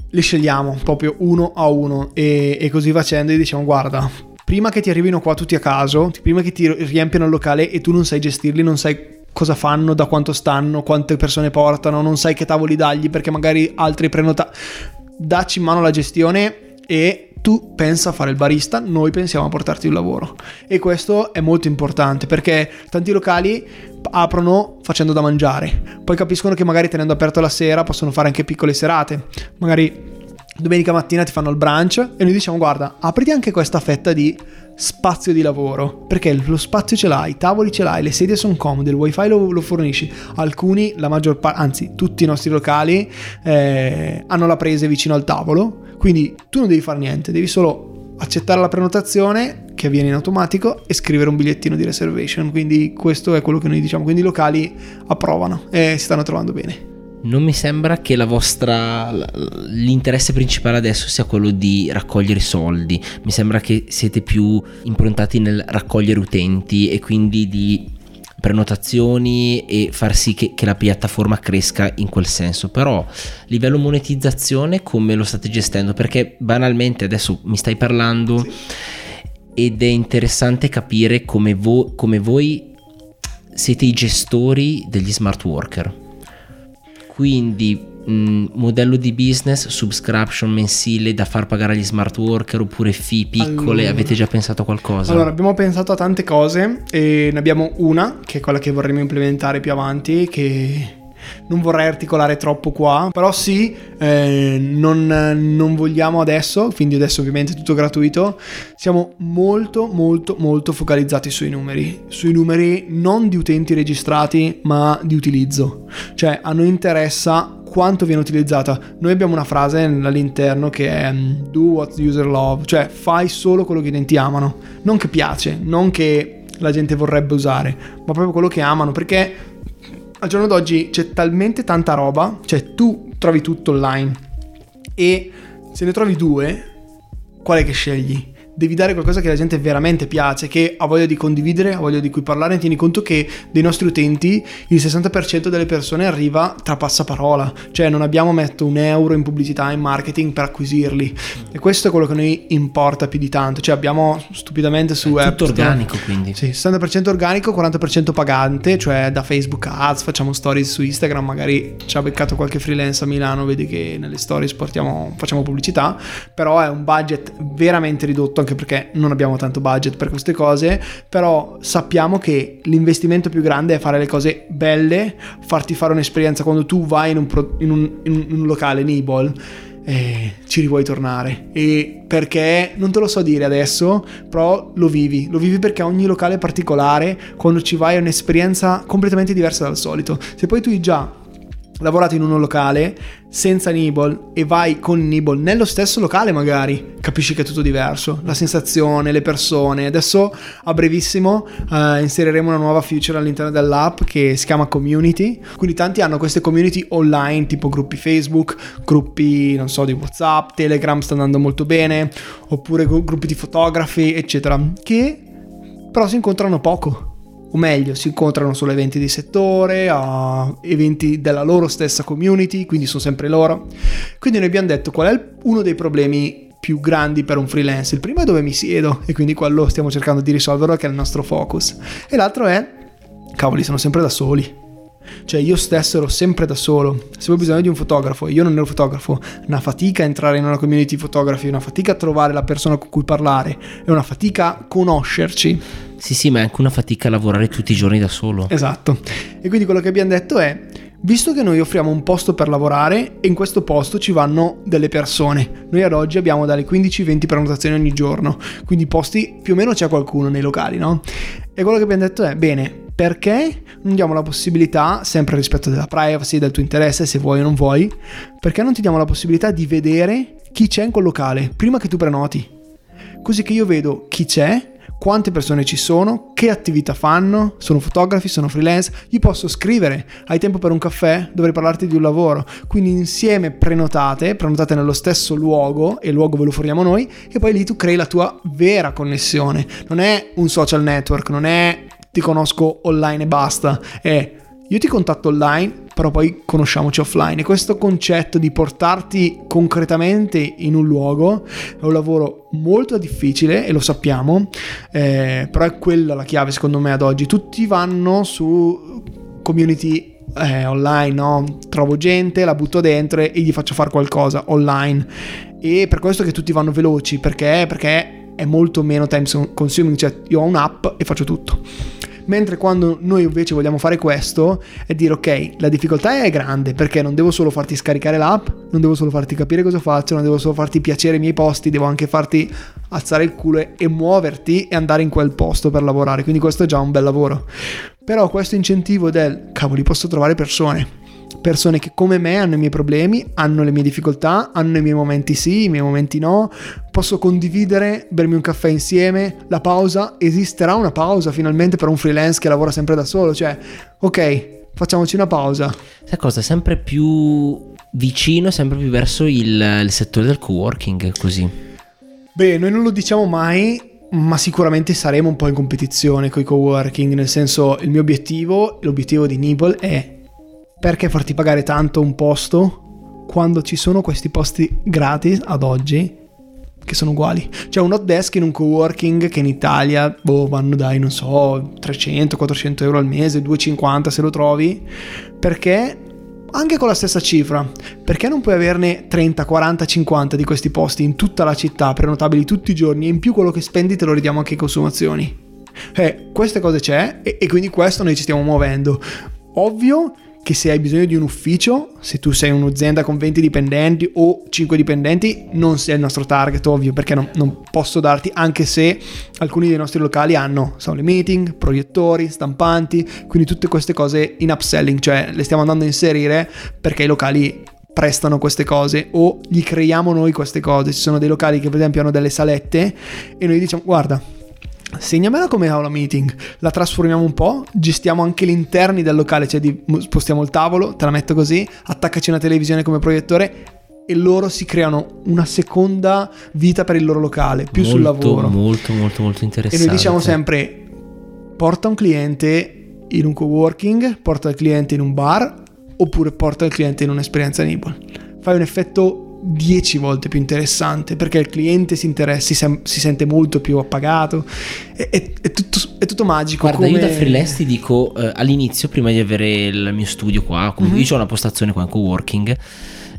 li scegliamo proprio uno a uno e, e così facendo gli diciamo guarda, prima che ti arrivino qua tutti a caso, prima che ti riempiano il locale e tu non sai gestirli, non sai cosa fanno, da quanto stanno, quante persone portano, non sai che tavoli dargli perché magari altri prenotano. Dacci in mano la gestione e tu pensa a fare il barista, noi pensiamo a portarti un lavoro. E questo è molto importante perché tanti locali aprono facendo da mangiare, poi capiscono che magari tenendo aperto la sera possono fare anche piccole serate, magari domenica mattina ti fanno il brunch e noi diciamo guarda apriti anche questa fetta di spazio di lavoro perché lo spazio ce l'hai, i tavoli ce l'hai, le sedie sono comode, il wifi lo, lo fornisci. Alcuni, la maggior parte, anzi tutti i nostri locali eh, hanno la presa vicino al tavolo quindi tu non devi fare niente, devi solo accettare la prenotazione che avviene in automatico e scrivere un bigliettino di reservation. Quindi questo è quello che noi diciamo quindi i locali approvano e si stanno trovando bene non mi sembra che la vostra l'interesse principale adesso sia quello di raccogliere soldi. Mi sembra che siete più improntati nel raccogliere utenti e quindi di prenotazioni e far sì che, che la piattaforma cresca in quel senso. Però a livello monetizzazione come lo state gestendo? Perché banalmente adesso mi stai parlando sì. ed è interessante capire come, vo- come voi siete i gestori degli smart worker quindi mh, mm, modello di business, subscription mensile da far pagare agli smart worker oppure fee piccole, allora, avete già pensato a qualcosa? Allora, abbiamo pensato a tante cose e ne abbiamo una che è quella che vorremmo implementare più avanti che non vorrei articolare troppo qua, però sì, eh, non, non, vogliamo adesso, quindi adesso ovviamente è tutto gratuito, siamo molto molto molto focalizzati sui numeri, sui numeri non di utenti registrati ma di utilizzo, cioè a noi interessa quanto viene utilizzata. Noi abbiamo una frase all'interno che è mm, do what user love, cioè fai solo quello che i utenti amano, non che piace, non che la gente vorrebbe usare, ma proprio quello che amano, perché al giorno d'oggi c'è talmente tanta roba, cioè tu trovi tutto online e se ne trovi due, qual è che scegli? Devi dare qualcosa che la gente veramente piace, che ha voglia di condividere, ha voglia di cui parlare. Tieni conto che dei nostri utenti il 60% delle persone arriva tra passaparola, cioè non abbiamo messo un euro in pubblicità, in marketing per acquisirli. E questo è quello che a noi importa più di tanto. Cioè abbiamo stupidamente su è tutto organico quindi. Sì, 60% organico, 40% pagante, cioè da Facebook Ads, facciamo stories su Instagram, magari ci ha beccato qualche freelance a Milano, vedi che nelle stories portiamo, facciamo pubblicità, però è un budget veramente ridotto anche perché non abbiamo tanto budget per queste cose, però sappiamo che l'investimento più grande è fare le cose belle, farti fare un'esperienza quando tu vai in un, pro, in un, in un locale Nibol eh, ci rivuoi tornare. E perché? Non te lo so dire adesso però lo vivi. Lo vivi perché ogni locale particolare quando ci vai è un'esperienza completamente diversa dal solito. Se poi tu già lavorato in un locale senza Nibble e vai con Nibble nello stesso locale magari, capisci che è tutto diverso, la sensazione, le persone. Adesso a brevissimo uh, inseriremo una nuova feature all'interno dell'app che si chiama community, quindi tanti hanno queste community online tipo gruppi Facebook, gruppi non so di Whatsapp, Telegram sta andando molto bene, oppure gruppi di fotografi eccetera, che però si incontrano poco o meglio si incontrano solo a eventi di settore, a eventi della loro stessa community, quindi sono sempre loro. Quindi noi abbiamo detto qual è uno dei problemi più grandi per un freelance. Il primo è dove mi siedo e quindi quello stiamo cercando di risolverlo che è il nostro focus. E l'altro è, cavoli, sono sempre da soli. Cioè io stesso ero sempre da solo. Se avevo bisogno di un fotografo, io non ero fotografo, una fatica entrare in una community fotografi, una fatica trovare la persona con cui parlare, è una fatica conoscerci. Sì, sì, ma è anche una fatica lavorare tutti i giorni da solo. Esatto. E quindi quello che abbiamo detto è, visto che noi offriamo un posto per lavorare e in questo posto ci vanno delle persone, noi ad oggi abbiamo dalle 15-20 prenotazioni ogni giorno, quindi posti più o meno c'è qualcuno nei locali, no? E quello che abbiamo detto è, bene, perché non diamo la possibilità, sempre rispetto della privacy, del tuo interesse, se vuoi o non vuoi, perché non ti diamo la possibilità di vedere chi c'è in quel locale prima che tu prenoti? Così che io vedo chi c'è, quante persone ci sono, che attività fanno, sono fotografi, sono freelance, gli posso scrivere, hai tempo per un caffè? Dovrei parlarti di un lavoro, quindi insieme prenotate, prenotate nello stesso luogo e il luogo ve lo forniamo noi e poi lì tu crei la tua vera connessione, non è un social network, non è ti conosco online e basta, è io ti contatto online, però poi conosciamoci offline. E questo concetto di portarti concretamente in un luogo è un lavoro molto difficile e lo sappiamo, eh, però è quella la chiave secondo me ad oggi. Tutti vanno su community eh, online, no? Trovo gente, la butto dentro e gli faccio fare qualcosa online. E per questo che tutti vanno veloci, perché? Perché è molto meno time consuming, cioè io ho un'app e faccio tutto. Mentre quando noi invece vogliamo fare questo è dire ok, la difficoltà è grande perché non devo solo farti scaricare l'app, non devo solo farti capire cosa faccio, non devo solo farti piacere i miei posti, devo anche farti alzare il culo e muoverti e andare in quel posto per lavorare. Quindi questo è già un bel lavoro. Però questo incentivo del cavoli, posso trovare persone persone che come me hanno i miei problemi, hanno le mie difficoltà, hanno i miei momenti sì, i miei momenti no, posso condividere, bermi un caffè insieme, la pausa, esisterà una pausa finalmente per un freelance che lavora sempre da solo, cioè ok, facciamoci una pausa. Sai cosa? Sempre più vicino, sempre più verso il, il settore del co-working, così. Beh, noi non lo diciamo mai, ma sicuramente saremo un po' in competizione con i co-working, nel senso il mio obiettivo, l'obiettivo di Nibble è perché farti pagare tanto un posto quando ci sono questi posti gratis ad oggi che sono uguali. C'è un hot desk in un coworking che in Italia boh, vanno dai, non so, 300-400 euro al mese, 250 se lo trovi, perché anche con la stessa cifra, perché non puoi averne 30, 40, 50 di questi posti in tutta la città, prenotabili tutti i giorni e in più quello che spendi te lo ridiamo anche in consumazioni? Eh, queste cose c'è e, e quindi questo noi ci stiamo muovendo. Ovvio che se hai bisogno di un ufficio, se tu sei un'azienda con 20 dipendenti o 5 dipendenti, non sei il nostro target, ovvio, perché non, non posso darti, anche se alcuni dei nostri locali hanno sound meeting, proiettori, stampanti, quindi tutte queste cose in upselling, cioè le stiamo andando a inserire perché i locali prestano queste cose o gli creiamo noi queste cose. Ci sono dei locali che per esempio hanno delle salette e noi diciamo guarda segnamela come aula meeting, la trasformiamo un po', gestiamo anche gli interni del locale, cioè di, spostiamo il tavolo, te la metto così, attaccaci una televisione come proiettore e loro si creano una seconda vita per il loro locale, più molto, sul lavoro. Molto, molto, molto interessante. E noi diciamo sempre, porta un cliente in un coworking, porta il cliente in un bar, oppure porta il cliente in un'esperienza Nibble. Fai un effetto 10 volte più interessante perché il cliente si, interessa, si, sem- si sente molto più appagato, è, è, è, tutto, è tutto, magico. Guarda, come... io da freelance ti dico eh, all'inizio, prima di avere il mio studio qua, comunque mm-hmm. io ho una postazione qua in coworking.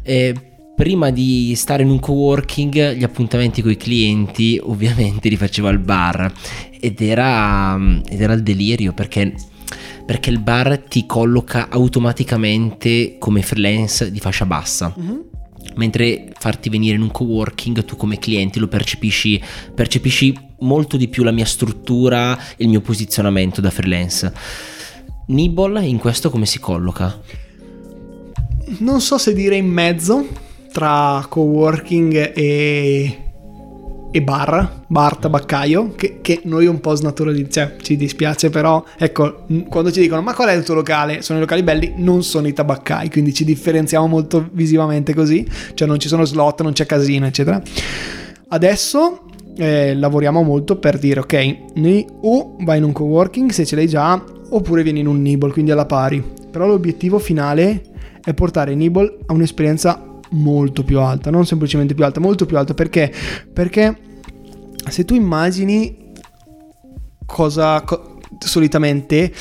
Eh, prima di stare in un coworking, gli appuntamenti con i clienti ovviamente li facevo al bar ed era, ed era il delirio perché perché il bar ti colloca automaticamente come freelance di fascia bassa. Mm-hmm mentre farti venire in un coworking tu come cliente lo percepisci, percepisci molto di più la mia struttura e il mio posizionamento da freelance. Nibble in questo come si colloca? Non so se dire in mezzo tra coworking e e bar, bar tabaccaio, che, che noi un po' snaturalizziamo, cioè ci dispiace però, ecco, quando ci dicono ma qual è il tuo locale? Sono i locali belli, non sono i tabaccai, quindi ci differenziamo molto visivamente così, cioè non ci sono slot, non c'è casino, eccetera. Adesso eh, lavoriamo molto per dire ok, noi o vai in un coworking se ce l'hai già, oppure vieni in un Nibble, quindi alla pari. Però l'obiettivo finale è portare Nibble a un'esperienza molto più alta, non semplicemente più alta, molto più alta perché? Perché se tu immagini cosa co- solitamente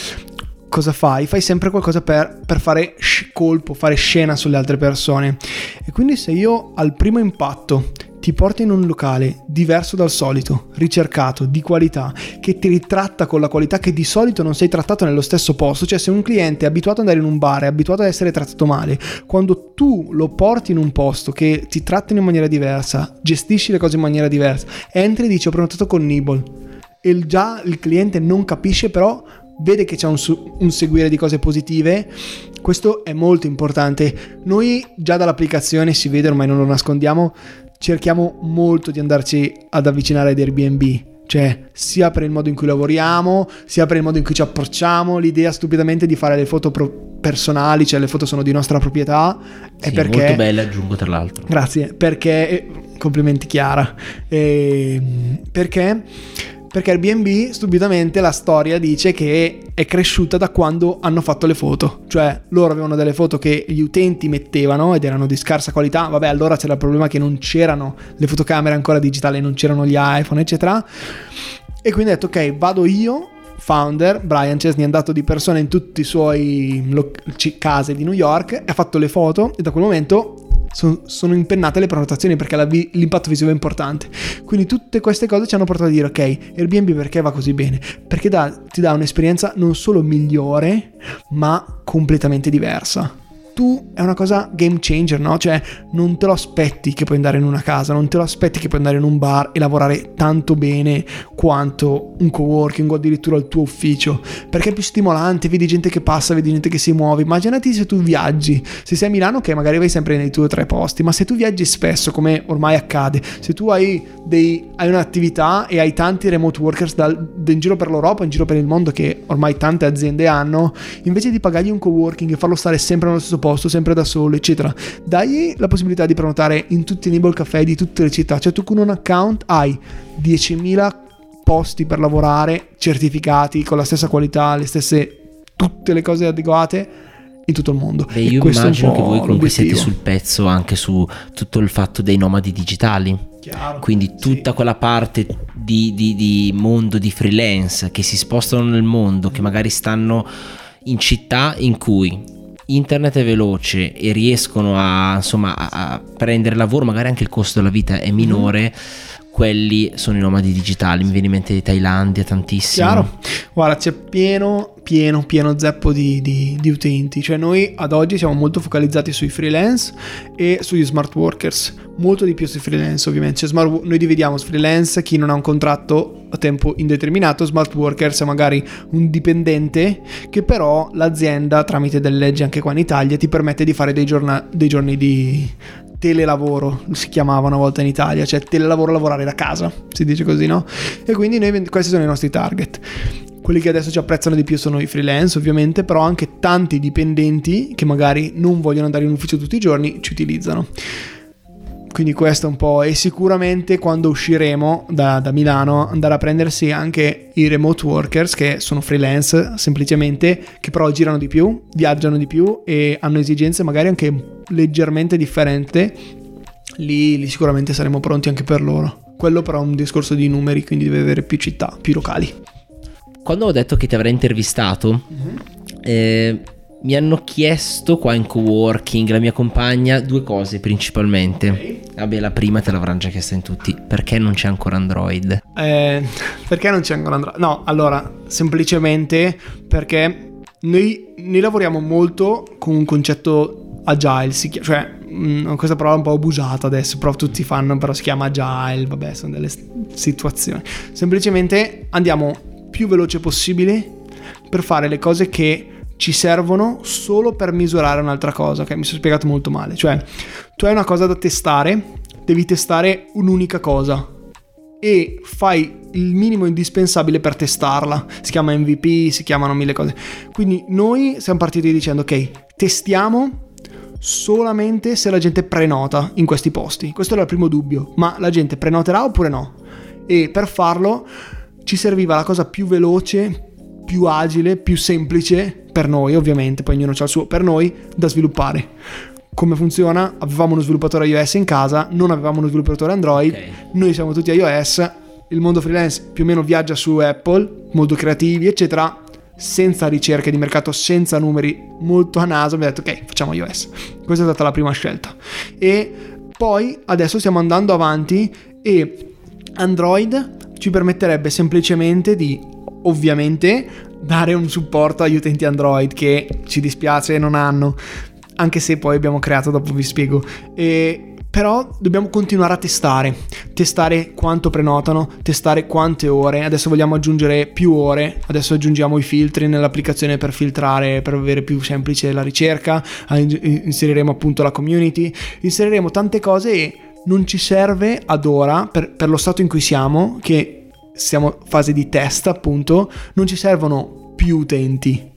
cosa fai? Fai sempre qualcosa per, per fare colpo, fare scena sulle altre persone. E quindi se io al primo impatto ti porta in un locale diverso dal solito, ricercato, di qualità, che ti ritratta con la qualità che di solito non sei trattato nello stesso posto, cioè se un cliente è abituato ad andare in un bar, è abituato ad essere trattato male, quando tu lo porti in un posto che ti trattano in maniera diversa, gestisci le cose in maniera diversa, entri e dici ho prenotato con Nibble e già il cliente non capisce però vede che c'è un, su- un, seguire di cose positive. Questo è molto importante. Noi già dall'applicazione si vede, ormai non lo nascondiamo, cerchiamo molto di andarci ad avvicinare ad Airbnb. Cioè, sia per il modo in cui lavoriamo, sia per il modo in cui ci approcciamo, l'idea stupidamente di fare le foto pro- personali, cioè le foto sono di nostra proprietà. Sì, è perché... molto belle, aggiungo tra l'altro. Grazie, perché... Eh, complimenti Chiara. Eh, perché perché Airbnb stupidamente la storia dice che è cresciuta da quando hanno fatto le foto. Cioè loro avevano delle foto che gli utenti mettevano ed erano di scarsa qualità. Vabbè, allora c'era il problema che non c'erano le fotocamere ancora digitali, non c'erano gli iPhone, eccetera. E quindi ho detto ok, vado io founder, Brian Chesney è andato di persona in tutti i suoi lo- case di New York, ha fatto le foto e da quel momento sono, sono impennate le prenotazioni perché la, l'impatto visivo è importante. Quindi tutte queste cose ci hanno portato a dire ok, Airbnb perché va così bene? Perché da, ti dà un'esperienza non solo migliore, ma completamente diversa tu è una cosa game changer, no? Cioè non te lo aspetti che puoi andare in una casa, non te lo aspetti che puoi andare in un bar e lavorare tanto bene quanto un coworking o addirittura il tuo ufficio, perché è più stimolante, vedi gente che passa, vedi gente che si muove. Immaginati se tu viaggi, se sei a Milano che magari vai sempre nei tuoi tre posti, ma se tu viaggi spesso come ormai accade, se tu hai, dei, hai un'attività e hai tanti remote workers dal, in giro per l'Europa, in giro per il mondo che ormai tante aziende hanno, invece di pagargli un coworking e farlo stare sempre nello stesso posto, sempre da solo, eccetera. Dai la possibilità di prenotare in tutti i Nibble Caffè di tutte le città. Cioè tu con un account hai 10.000 posti per lavorare certificati con la stessa qualità, le stesse tutte le cose adeguate in tutto il mondo. Beh, io immagino che voi comunque siete sul pezzo anche su tutto il fatto dei nomadi digitali. Chiaro, Quindi tutta sì. quella parte di, di, di mondo di freelance che si spostano nel mondo, che magari stanno in città in cui internet è veloce e riescono a, insomma, a, prendere lavoro, magari anche il costo della vita è minore. Mm quelli sono i nomadi digitali. Mi viene in mente di Thailandia tantissimo. Chiaro, guarda, c'è pieno, pieno, pieno zeppo di, di, di, utenti. Cioè, noi ad oggi siamo molto focalizzati sui freelance e sugli smart workers. Molto di più sui freelance, ovviamente. Cioè, smart, noi dividiamo freelance chi non ha un contratto a tempo indeterminato, smart workers è magari un dipendente che però l'azienda, tramite delle leggi anche qua in Italia, ti permette di fare dei, giorna, dei giorni di, telelavoro, si chiamava una volta in Italia, cioè telelavoro lavorare da casa, si dice così, no? E quindi noi, questi sono i nostri target. Quelli che adesso ci apprezzano di più sono i freelance, ovviamente, però anche tanti dipendenti che magari non vogliono andare in ufficio tutti i giorni ci utilizzano. Quindi questo è un po'. E sicuramente quando usciremo da, da, Milano andare a prendersi anche i remote workers che sono freelance semplicemente, che però girano di più, viaggiano di più e hanno esigenze magari anche leggermente differenti. Lì, lì sicuramente saremo pronti anche per loro. Quello però è un discorso di numeri, quindi deve avere più città, più locali. Quando ho detto che ti avrei intervistato, mm-hmm. eh, mi hanno chiesto qua in coworking, la mia compagna, due cose principalmente. Vabbè, la prima te l'avranno già chiesta in tutti. Perché non c'è ancora Android? Eh, perché non c'è ancora Android? No, allora, semplicemente perché noi, noi lavoriamo molto con un concetto agile, si chiama, cioè mh, mm, questa parola è un po' abusata adesso, però tutti fanno, però si chiama agile, vabbè, sono delle situazioni. Semplicemente andiamo più veloce possibile per fare le cose che ci servono solo per misurare un'altra cosa, che mi sono spiegato molto male. Cioè, tu hai una cosa da testare, devi testare un'unica cosa e fai il minimo indispensabile per testarla. Si chiama MVP, si chiamano mille cose. Quindi noi siamo partiti dicendo ok, testiamo solamente se la gente prenota in questi posti. Questo era il primo dubbio, ma la gente prenoterà oppure no? e per farlo ci serviva la cosa più veloce, più agile, più semplice per noi, ovviamente, poi ognuno ha il suo, per noi da sviluppare. Come funziona? Avevamo uno sviluppatore iOS in casa, non avevamo uno sviluppatore Android, okay. noi siamo tutti iOS, il mondo freelance più o meno viaggia su Apple, molto creativi, eccetera, senza ricerche di mercato, senza numeri, molto a naso, abbiamo detto ok, facciamo iOS. Questa è stata la prima scelta. E poi adesso stiamo andando avanti e Android ci permetterebbe semplicemente di, ovviamente, dare un supporto agli utenti Android che ci dispiace non hanno, anche se poi abbiamo creato, dopo vi spiego. E però dobbiamo continuare a testare, testare quanto prenotano, testare quante ore, adesso vogliamo aggiungere più ore, adesso aggiungiamo i filtri nell'applicazione per filtrare, per avere più semplice la ricerca, inseriremo appunto la community, inseriremo tante cose e non ci serve ad ora, per, per lo stato in cui siamo, che siamo in fase di test appunto, non ci servono più utenti,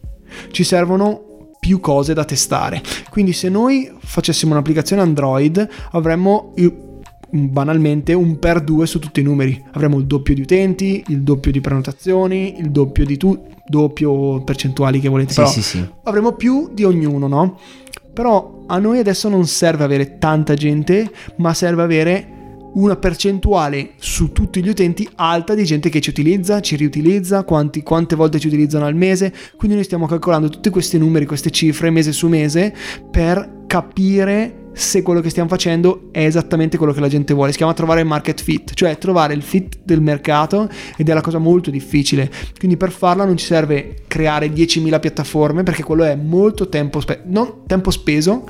ci servono più cose da testare. Quindi se noi facessimo un'applicazione Android avremmo banalmente un per due su tutti i numeri. Avremo il doppio di utenti, il doppio di prenotazioni, il doppio di tu, doppio percentuali che volete. Sì, sì, sì. Avremo più di ognuno, no? Però a noi adesso non serve avere tanta gente, ma serve avere una percentuale su tutti gli utenti alta di gente che ci utilizza, ci riutilizza, quanti, quante volte ci utilizzano al mese. Quindi noi stiamo calcolando tutti questi numeri, queste cifre mese su mese per capire se quello che stiamo facendo è esattamente quello che la gente vuole. Si chiama trovare il market fit, cioè trovare il fit del mercato ed è una cosa molto difficile. Quindi per farla non ci serve creare 10.000 piattaforme perché quello è molto tempo, spe- tempo speso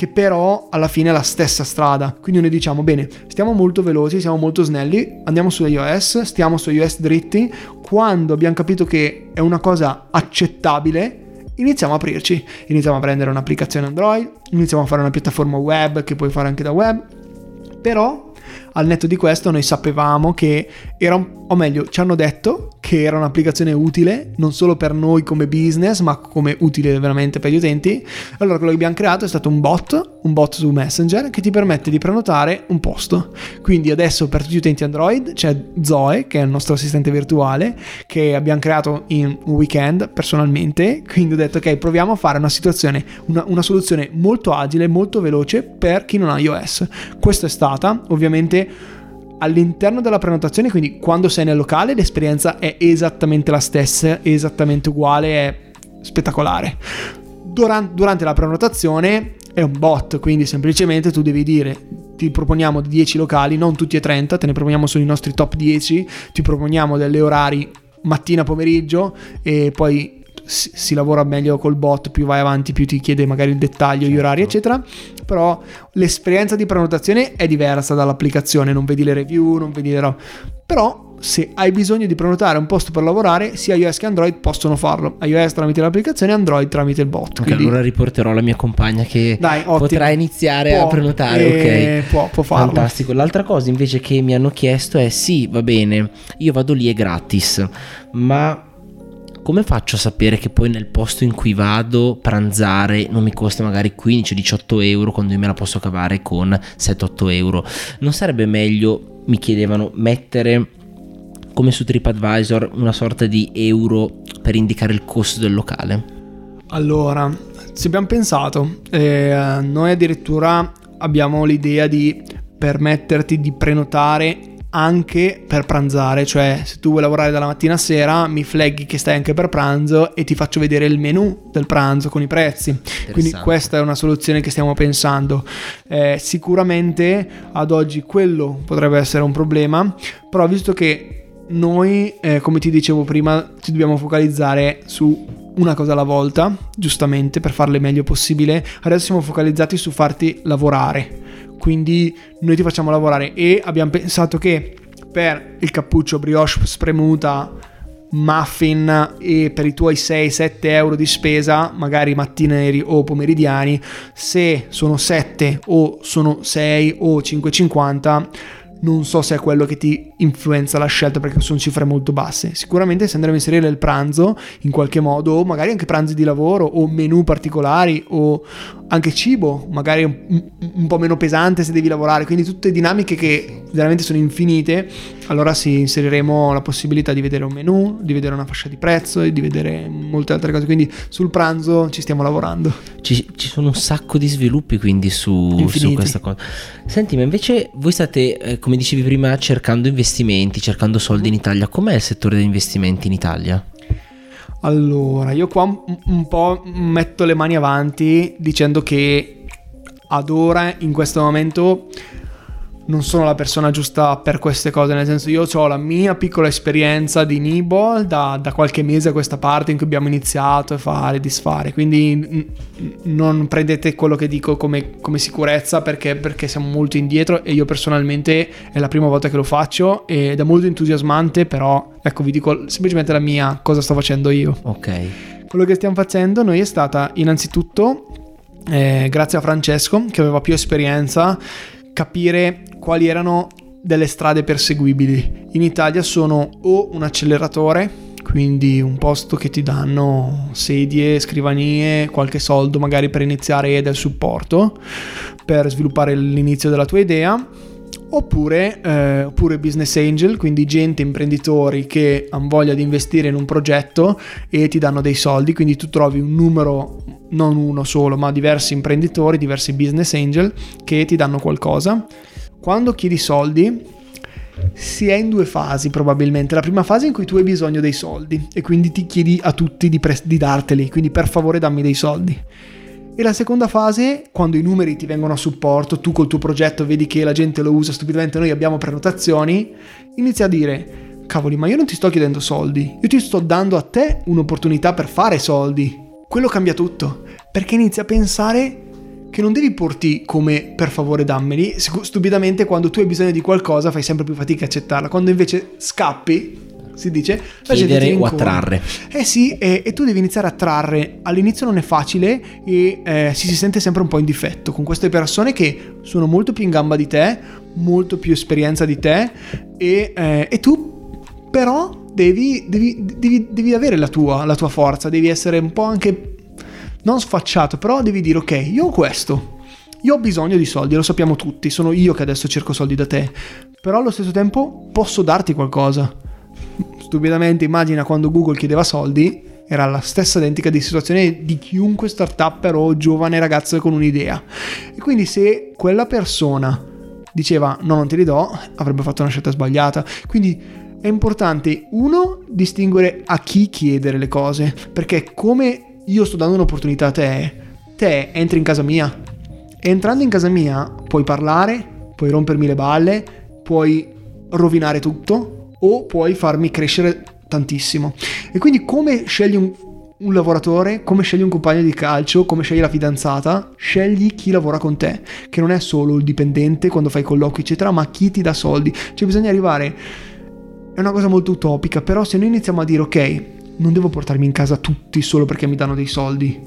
che però alla fine è la stessa strada. Quindi noi diciamo, bene, stiamo molto veloci, siamo molto snelli, andiamo su iOS, stiamo su iOS dritti, quando abbiamo capito che è una cosa accettabile, iniziamo a aprirci, iniziamo a prendere un'applicazione Android, iniziamo a fare una piattaforma web che puoi fare anche da web, però al netto di questo noi sapevamo che era, o meglio, ci hanno detto che era un'applicazione utile non solo per noi come business, ma come utile veramente per gli utenti. Allora quello che abbiamo creato è stato un bot, un bot su Messenger che ti permette di prenotare un posto. Quindi adesso per tutti gli utenti Android c'è Zoe, che è il nostro assistente virtuale, che abbiamo creato in un weekend personalmente. Quindi ho detto ok, proviamo a fare una situazione, una, una soluzione molto agile, molto veloce per chi non ha iOS. Questa è stata ovviamente all'interno della prenotazione, quindi quando sei nel locale l'esperienza è esattamente la stessa, esattamente uguale, è spettacolare. Durante, durante la prenotazione è un bot, quindi semplicemente tu devi dire ti proponiamo 10 locali, non tutti e 30, te ne proponiamo solo i nostri top 10, ti proponiamo degli orari mattina pomeriggio e poi si, si, lavora meglio col bot, più vai avanti, più ti chiede magari il dettaglio, certo. gli orari, eccetera. Però l'esperienza di prenotazione è diversa dall'applicazione, non vedi le review, non vedi le robe. Però se hai bisogno di prenotare un posto per lavorare, sia iOS che Android possono farlo. iOS tramite l'applicazione, Android tramite il bot. Ok, quindi... allora riporterò la mia compagna che Dai, potrà iniziare può, a prenotare. Eh, ok, può, può farlo. Fantastico. L'altra cosa invece che mi hanno chiesto è: sì, va bene, io vado lì è gratis, ma come faccio a sapere che poi nel posto in cui vado pranzare non mi costa magari 15-18 euro quando io me la posso cavare con 7-8 euro? Non sarebbe meglio, mi chiedevano, mettere come su TripAdvisor una sorta di euro per indicare il costo del locale? Allora, ci abbiamo pensato, eh, noi addirittura abbiamo l'idea di permetterti di prenotare anche per pranzare, cioè se tu vuoi lavorare dalla mattina a sera mi flaghi che stai anche per pranzo e ti faccio vedere il menu del pranzo con i prezzi. Quindi questa è una soluzione che stiamo pensando. Eh, sicuramente ad oggi quello potrebbe essere un problema, però visto che noi, eh, come ti dicevo prima, ci dobbiamo focalizzare su una cosa alla volta, giustamente per farle meglio possibile. Adesso siamo focalizzati su farti lavorare quindi noi ti facciamo lavorare. E abbiamo pensato che per il cappuccio brioche spremuta muffin e per i tuoi 6-7 euro di spesa, magari mattineri o pomeridiani, se sono 7 o sono 6 o 5,50 non so se è quello che ti influenza la scelta perché sono cifre molto basse. Sicuramente se andremo a inserire il pranzo in qualche modo, o magari anche pranzi di lavoro o menu particolari o anche cibo, magari un, un po' meno pesante se devi lavorare, quindi tutte dinamiche che veramente sono infinite, allora sì, inseriremo la possibilità di vedere un menu, di vedere una fascia di prezzo e di vedere molte altre cose, quindi sul pranzo ci stiamo lavorando. Ci, ci sono un sacco di sviluppi quindi su, su, questa cosa. Senti, ma invece voi state, eh, come dicevi prima, cercando investimenti, cercando soldi in Italia, com'è il settore degli investimenti in Italia? Allora, io qua un, un po' metto le mani avanti dicendo che ad ora, in questo momento, non sono la persona giusta per queste cose, nel senso io ho la mia piccola esperienza di Nibol da, da, qualche mese a questa parte in cui abbiamo iniziato a fare e disfare, quindi non prendete quello che dico come, come sicurezza perché, perché, siamo molto indietro e io personalmente è la prima volta che lo faccio ed è molto entusiasmante, però ecco vi dico semplicemente la mia cosa sto facendo io. Ok. Quello che stiamo facendo noi è stata innanzitutto eh, grazie a Francesco che aveva più esperienza capire quali erano delle strade perseguibili. In Italia sono o un acceleratore, quindi un posto che ti danno sedie, scrivanie, qualche soldo magari per iniziare e del supporto per sviluppare l'inizio della tua idea. Oppure, eh, oppure, business angel, quindi gente, imprenditori che hanno voglia di investire in un progetto e ti danno dei soldi, quindi tu trovi un numero non uno solo, ma diversi imprenditori, diversi business angel che ti danno qualcosa. Quando chiedi soldi, si è in due fasi probabilmente. La prima fase in cui tu hai bisogno dei soldi e quindi ti chiedi a tutti di, pre- di darteli, quindi per favore dammi dei soldi. E la seconda fase, quando i numeri ti vengono a supporto, tu col tuo progetto vedi che la gente lo usa stupidamente, noi abbiamo prenotazioni, inizi a dire, cavoli, ma io non ti sto chiedendo soldi, io ti sto dando a te un'opportunità per fare soldi quello cambia tutto, perché inizi a pensare che non devi porti come per favore dammeli, stupidamente quando tu hai bisogno di qualcosa fai sempre più fatica a accettarla, quando invece scappi, si dice, chiedere o attrarre. Eh sì, e, e, tu devi iniziare a trarre, all'inizio non è facile e eh, si, si sente sempre un po' in difetto con queste persone che sono molto più in gamba di te, molto più esperienza di te e, eh, e tu però devi, devi, devi, devi avere la tua, la tua forza, devi essere un po' anche non sfacciato, però devi dire ok, io ho questo, io ho bisogno di soldi, lo sappiamo tutti, sono io che adesso cerco soldi da te, però allo stesso tempo posso darti qualcosa. Stupidamente immagina quando Google chiedeva soldi, era la stessa identica di situazione di chiunque startup o giovane ragazzo con un'idea. E quindi se quella persona diceva no non te li do, avrebbe fatto una scelta sbagliata. Quindi è importante, uno, distinguere a chi chiedere le cose, perché come io sto dando un'opportunità a te, te entri in casa mia. E entrando in casa mia puoi parlare, puoi rompermi le balle, puoi rovinare tutto o puoi farmi crescere tantissimo. E quindi come scegli un, un lavoratore, come scegli un compagno di calcio, come scegli la fidanzata, scegli chi lavora con te, che non è solo il dipendente quando fai colloqui, eccetera, ma chi ti dà soldi. Cioè bisogna arrivare è una cosa molto utopica, però se noi iniziamo a dire ok, non devo portarmi in casa tutti solo perché mi danno dei soldi,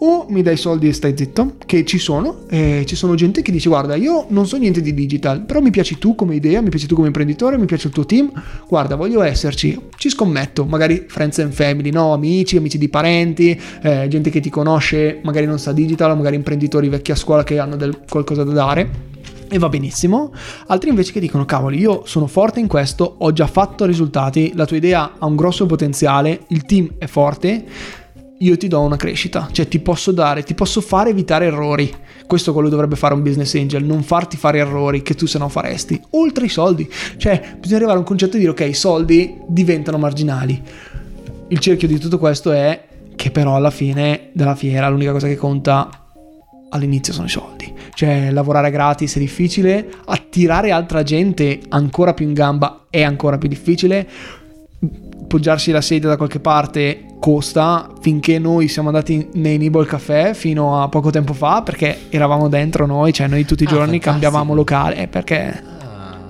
o mi dai soldi e stai zitto, che ci sono, e ci sono gente che dice guarda io non so niente di digital, però mi piaci tu come idea, mi piaci tu come imprenditore, mi piace il tuo team, guarda voglio esserci, ci scommetto, magari friends and family, no? amici, amici di parenti, eh, gente che ti conosce, magari non sa digital, magari imprenditori vecchi a scuola che hanno del, qualcosa da dare e va benissimo, altri invece che dicono cavoli io sono forte in questo, ho già fatto risultati, la tua idea ha un grosso potenziale, il team è forte, io ti do una crescita, cioè ti posso dare, ti posso fare evitare errori. Questo è quello che dovrebbe fare un business angel, non farti fare errori che tu se no faresti, oltre i soldi. Cioè bisogna arrivare a un concetto di dire ok, i soldi diventano marginali. Il cerchio di tutto questo è che però alla fine della fiera l'unica cosa che conta all'inizio sono i soldi. Cioè, lavorare gratis è difficile, attirare altra gente ancora più in gamba è ancora più difficile. Poggiarsi la sedia da qualche parte costa finché noi siamo andati nei Nibble Café fino a poco tempo fa perché eravamo dentro noi, cioè noi tutti i ah, giorni ah, cambiavamo locale perché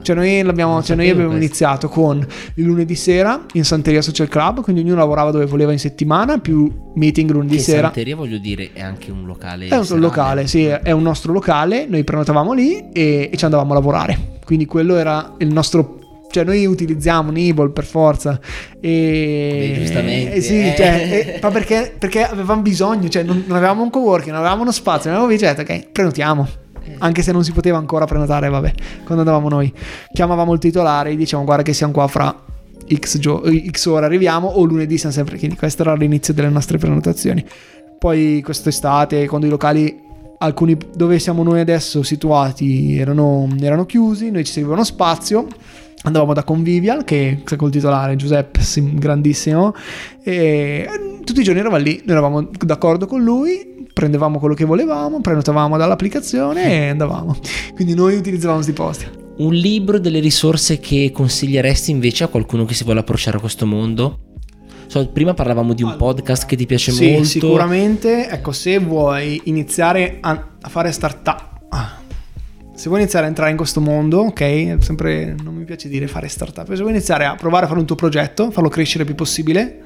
Cioè noi, l'abbiamo, cioè noi abbiamo iniziato con il lunedì sera in Santeria Social Club, quindi ognuno lavorava dove voleva in settimana, più meeting lunedì che sera. Santeria voglio dire è anche un locale. È un serale. locale, sì, è un nostro locale, noi prenotavamo lì e, e ci andavamo a lavorare. Quindi quello era il nostro cioè noi utilizziamo Nibble per forza e Beh, giustamente, eh, sì, eh. cioè, eh, ma perché, perché avevamo bisogno cioè non, non avevamo un coworking non avevamo uno spazio non avevamo detto ok prenotiamo anche se non si poteva ancora prenotare vabbè quando andavamo noi. Chiamavamo il titolare e dicevamo guarda che siamo qua fra X, gio- X ore arriviamo o lunedì siamo sempre quindi questo era l'inizio delle nostre prenotazioni. Poi quest'estate quando i locali alcuni dove siamo noi adesso situati erano, erano chiusi noi ci serviva spazio andavamo da Convivial che col titolare Giuseppe sim- grandissimo e tutti i giorni eravamo lì noi eravamo d'accordo con lui prendevamo quello che volevamo prenotavamo dall'applicazione e andavamo quindi noi utilizzavamo questi posti Un libro delle risorse che consiglieresti invece a qualcuno che si vuole approcciare a questo mondo? So, prima parlavamo di un podcast che ti piace sì, molto. sicuramente ecco se vuoi iniziare a, a fare startup se vuoi iniziare a entrare in questo mondo ok sempre non mi piace dire fare startup se vuoi iniziare a provare a fare un tuo progetto farlo crescere il più possibile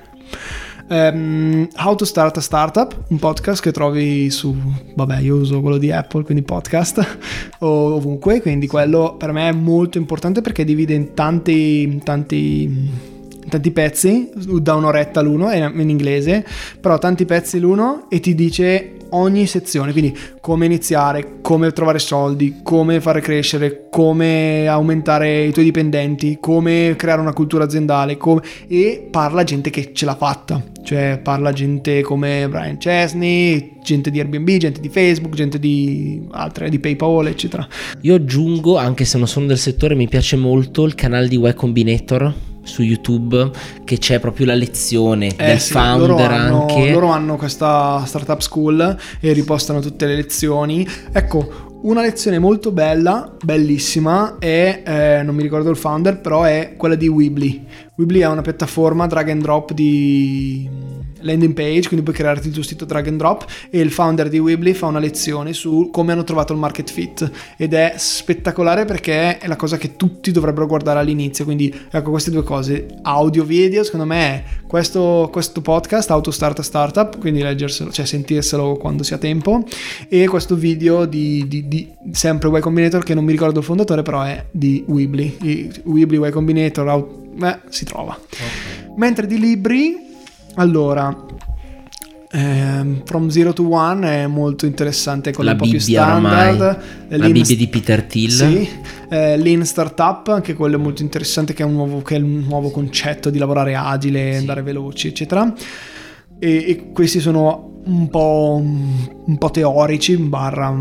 ehm, How to Start a Startup, un podcast che trovi su, vabbè, io uso quello di Apple, quindi podcast, ovunque, quindi quello per me è molto importante perché divide in tanti, tanti, tanti pezzi, da un'oretta l'uno, in inglese, però tanti pezzi l'uno e ti dice ogni sezione, quindi come iniziare, come trovare soldi, come fare crescere, come aumentare i tuoi dipendenti, come creare una cultura aziendale come... e parla gente che ce l'ha fatta, cioè parla gente come Brian Chesney, gente di Airbnb, gente di Facebook, gente di altre, di PayPal, eccetera. Io aggiungo, anche se non sono del settore, mi piace molto il canale di Y Combinator su YouTube che c'è proprio la lezione Eh del sì, founder loro hanno, anche. loro hanno questa startup school e ripostano tutte le lezioni. Ecco, una lezione molto bella, bellissima, è, eh, non mi ricordo il founder, però è quella di Weebly. Weebly è una piattaforma drag and drop di landing page, quindi puoi crearti il tuo sito drag and drop e il founder di Weebly fa una lezione su come hanno trovato il market fit. Ed è spettacolare perché è la cosa che tutti dovrebbero guardare all'inizio, quindi ecco queste due cose, audio, video, secondo me è questo, questo podcast, Auto Start a Startup, quindi leggerselo, cioè sentirselo quando sia tempo e questo video di, di, di sempre Y Combinator che non mi ricordo il fondatore però è di Weebly, Weebly Y Combinator, au- beh, si trova. Mentre di libri, allora, ehm, From Zero to One è molto interessante, quello La Bibbia standard. eh, la Bibbia di Peter Thiel. Sì, eh, Lean Startup, anche quello è molto interessante, che è un nuovo, che è un nuovo concetto di lavorare agile, Sì. andare veloci, eccetera. E, e questi sono un po', un po' teorici, barra,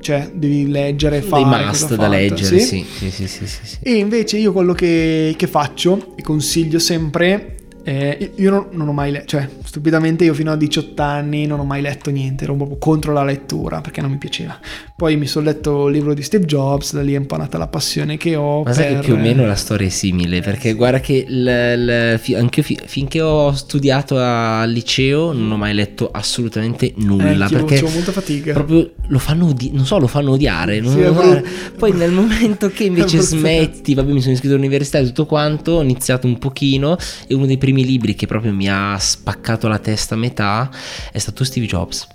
cioè devi leggere Dei fare. cosa must da leggere, sì. Sì, sì, sì, sì, sì. e invece io quello che, che faccio e consiglio sempre, eh, io non, non ho mai letto, cioè stupidamente io fino a 18 anni non ho mai letto niente, ero proprio contro la lettura perché non mi piaceva. Poi mi sono letto il libro di Steve Jobs, da lì è un po' nata la passione che ho. Ma sai che per- più o meno la storia è simile, perché guarda che il- fi- anche fi- finché ho studiato al liceo non ho mai letto assolutamente Eh, nulla, anch'io perché facevo molta fatica. proprio lo fanno, odi- non so, lo fanno odiare. Sì, guarda, brutto. poi nel momento che invece smetti, vabbè mi sono iscritto all'università e tutto quanto, ho iniziato un pochino e uno dei primi libri che proprio mi ha spaccato la testa a metà è stato Steve Jobs.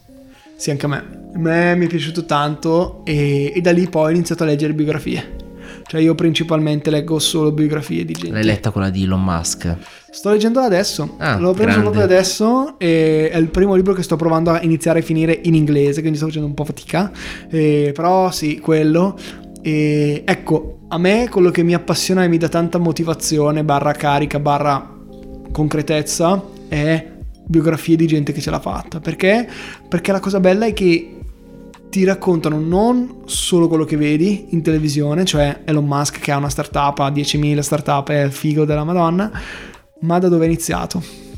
Sì, anche a me. A me mi è piaciuto tanto e, e da lì poi ho iniziato a leggere biografie. Cioè io principalmente leggo solo biografie di gente. L'hai letta quella di Elon Musk? Sto leggendola adesso, Ah, l'ho preso proprio adesso e è il primo libro che sto provando a iniziare a finire in inglese, quindi sto facendo un po' fatica, E- però sì, quello. E ecco, a me quello che mi appassiona e mi dà tanta motivazione, barra carica, barra concretezza, è biografie di gente che ce l'ha fatta. Perché? Perché la cosa bella è che ti raccontano non solo quello che vedi in televisione, cioè Elon Musk che ha una startup, ha 10.000 startup, è il figo della Madonna, ma da dove è iniziato.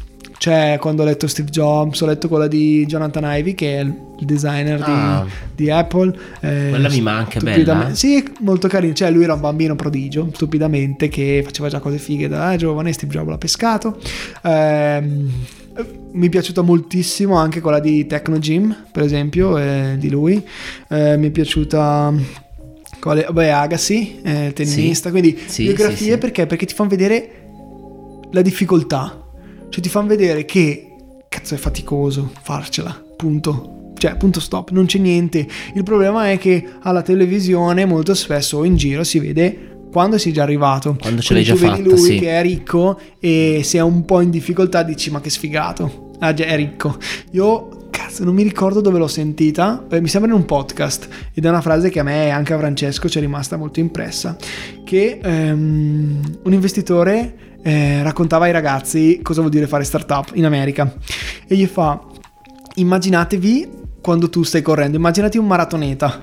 Cioè, quando ho letto Steve Jobs, ho letto quella di Jonathan Ivey, che è il designer di- Ah. di, Apple. eh, Quella mi manca, bella, eh? Sì, molto carino. Cioè, lui era un bambino prodigio, stupidamente, che faceva già cose fighe da giovane. Steve Jobs l'ha pescato. Ehm, mi è piaciuta moltissimo anche quella di Techno Gym, per esempio, eh, di lui. Eh, mi è piaciuta Quale, beh, Agassi, eh, tennista, sì. quindi sì, biografie sì, perché? Perché ti fanno vedere la difficoltà, cioè ti fanno vedere che cazzo è faticoso farcela, punto. Cioè, punto stop, non c'è niente. Il problema è che alla televisione molto spesso in giro si vede quando sei già arrivato. Quando ce l'hai già fatta, lui sì. che è ricco e se è un po' in difficoltà dici ma che sfigato. Ah, già è ricco. Io cazzo, non mi ricordo dove l'ho sentita, mi sembra in un podcast ed è una frase che a me e anche a Francesco ci è rimasta molto impressa, che um, un investitore eh, raccontava ai ragazzi cosa vuol dire fare startup in America e gli fa immaginatevi quando tu stai correndo, immaginati un maratoneta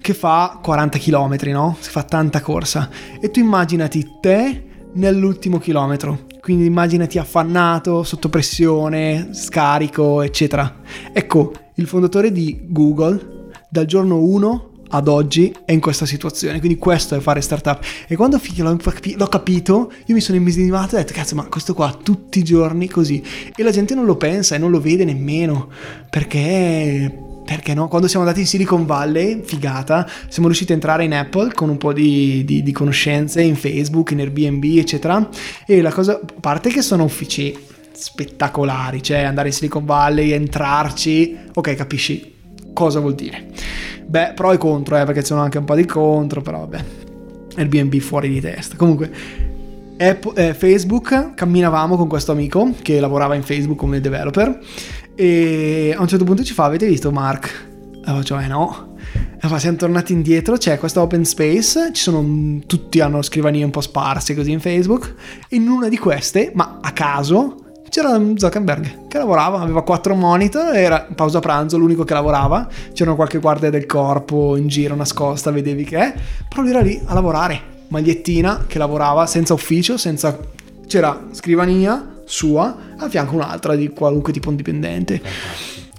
che fa 40 km, no? Si fa tanta corsa e tu immaginati te nell'ultimo chilometro. Quindi immaginati affannato, sotto pressione, scarico, eccetera. Ecco, il fondatore di Google dal giorno 1 ad oggi è in questa situazione. Quindi questo è fare startup. E quando l'ho capito, io mi sono immedesimato e ho detto, cazzo, ma questo qua tutti i giorni così. E la gente non lo pensa e non lo vede nemmeno. Perché perché no? Quando siamo andati in Silicon Valley, figata, siamo riusciti a entrare in Apple con un po' di, di, di conoscenze in Facebook, in Airbnb, eccetera. E la cosa, a parte che sono uffici spettacolari, cioè andare in Silicon Valley, entrarci, ok, capisci cosa vuol dire. Beh, pro e contro, eh, perché ci sono anche un po' di contro, però vabbè. Airbnb fuori di testa. Comunque, Apple, eh, Facebook, camminavamo con questo amico che lavorava in Facebook come developer e a un certo punto ci fa, avete visto Mark? E faccio, eh no. E siamo tornati indietro, c'è questa open space, ci sono, tutti hanno scrivanie un po' sparse così in Facebook, e in una di queste, ma a caso, c'era Zuckerberg che lavorava, aveva quattro monitor, era pausa pranzo, l'unico che lavorava, c'era qualche guardia del corpo in giro nascosta, vedevi che è, però lui era lì a lavorare, magliettina che lavorava senza ufficio, senza... c'era scrivania, sua, a fianco un'altra di qualunque tipo dipendente.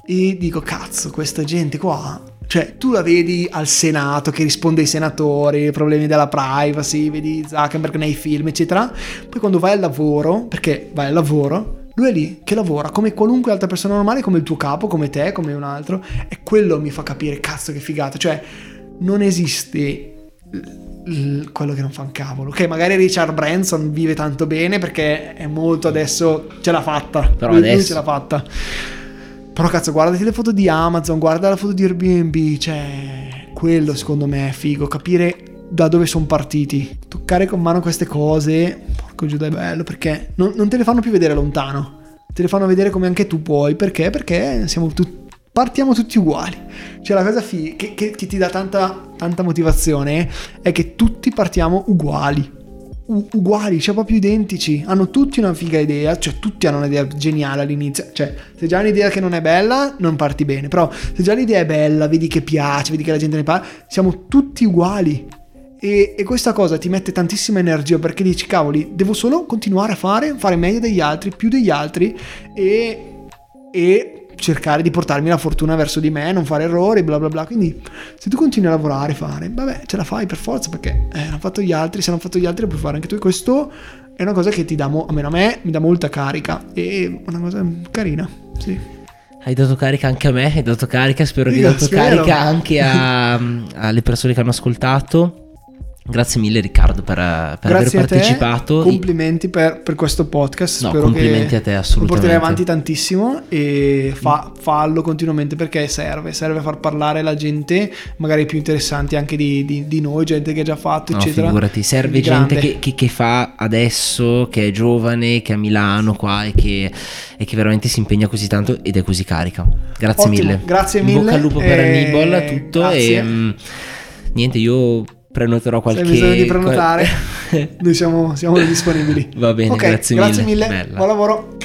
E dico, cazzo, questa gente qua cioè, tu la vedi al Senato che risponde ai senatori, problemi della privacy, vedi Zuckerberg nei film, eccetera. Poi quando vai al lavoro, perché vai al lavoro, lui è lì che lavora come qualunque altra persona normale, come il tuo capo, come te, come un altro. E quello mi fa capire, cazzo, che figata. Cioè, non esiste quello che non fa un cavolo. Ok, magari Richard Branson vive tanto bene perché è molto adesso ce l'ha fatta. Però lui, adesso lui ce l'ha fatta. Però cazzo, guardati le foto di Amazon, guarda la foto di Airbnb, cioè quello secondo me è figo, capire da dove sono partiti, toccare con mano queste cose, porco giù è bello perché non, non te le fanno più vedere lontano. Te le fanno vedere come anche tu puoi, perché? Perché siamo tutti partiamo tutti uguali. Cioè la cosa fi- che, che, che, ti dà tanta, tanta motivazione è che tutti partiamo uguali. U- uguali, cioè proprio identici. Hanno tutti una figa idea, cioè tutti hanno un'idea geniale all'inizio. Cioè, se già un'idea che non è bella, non parti bene. Però se già l'idea è bella, vedi che piace, vedi che la gente ne parla, siamo tutti uguali. E, e, questa cosa ti mette tantissima energia perché dici, cavoli, devo solo continuare a fare, fare meglio degli altri, più degli altri e, e cercare di portarmi la fortuna verso di me, non fare errori, bla bla bla. Quindi se tu continui a lavorare, fare, vabbè, ce la fai per forza perché eh, hanno fatto gli altri, se hanno fatto gli altri lo puoi fare anche tu. E questo è una cosa che ti dà, mo- almeno a me, mi dà molta carica e una cosa carina, sì. Hai dato carica anche a me, hai dato carica, spero che hai dato spero. carica anche a, alle persone che hanno ascoltato. Grazie mille Riccardo per, per aver partecipato. Te, complimenti per, per, questo podcast. No, Spero complimenti a te assolutamente. Lo porterai avanti tantissimo e fa, fallo continuamente perché serve, serve a far parlare la gente, magari più interessanti anche di, di, di noi, gente che ha già fatto, no, eccetera. Figurati, serve gente che, che, che, fa adesso, che è giovane, che è a Milano qua e che, e che veramente si impegna così tanto ed è così carica. Grazie Ottimo, mille. Grazie mille. In bocca al lupo per e... Nibol, tutto. Grazie. E, mm, niente, io prenoterò qualche... Se hai bisogno di prenotare, noi siamo, siamo disponibili. Va bene, okay, grazie, mille. Grazie mille, Bella. buon lavoro.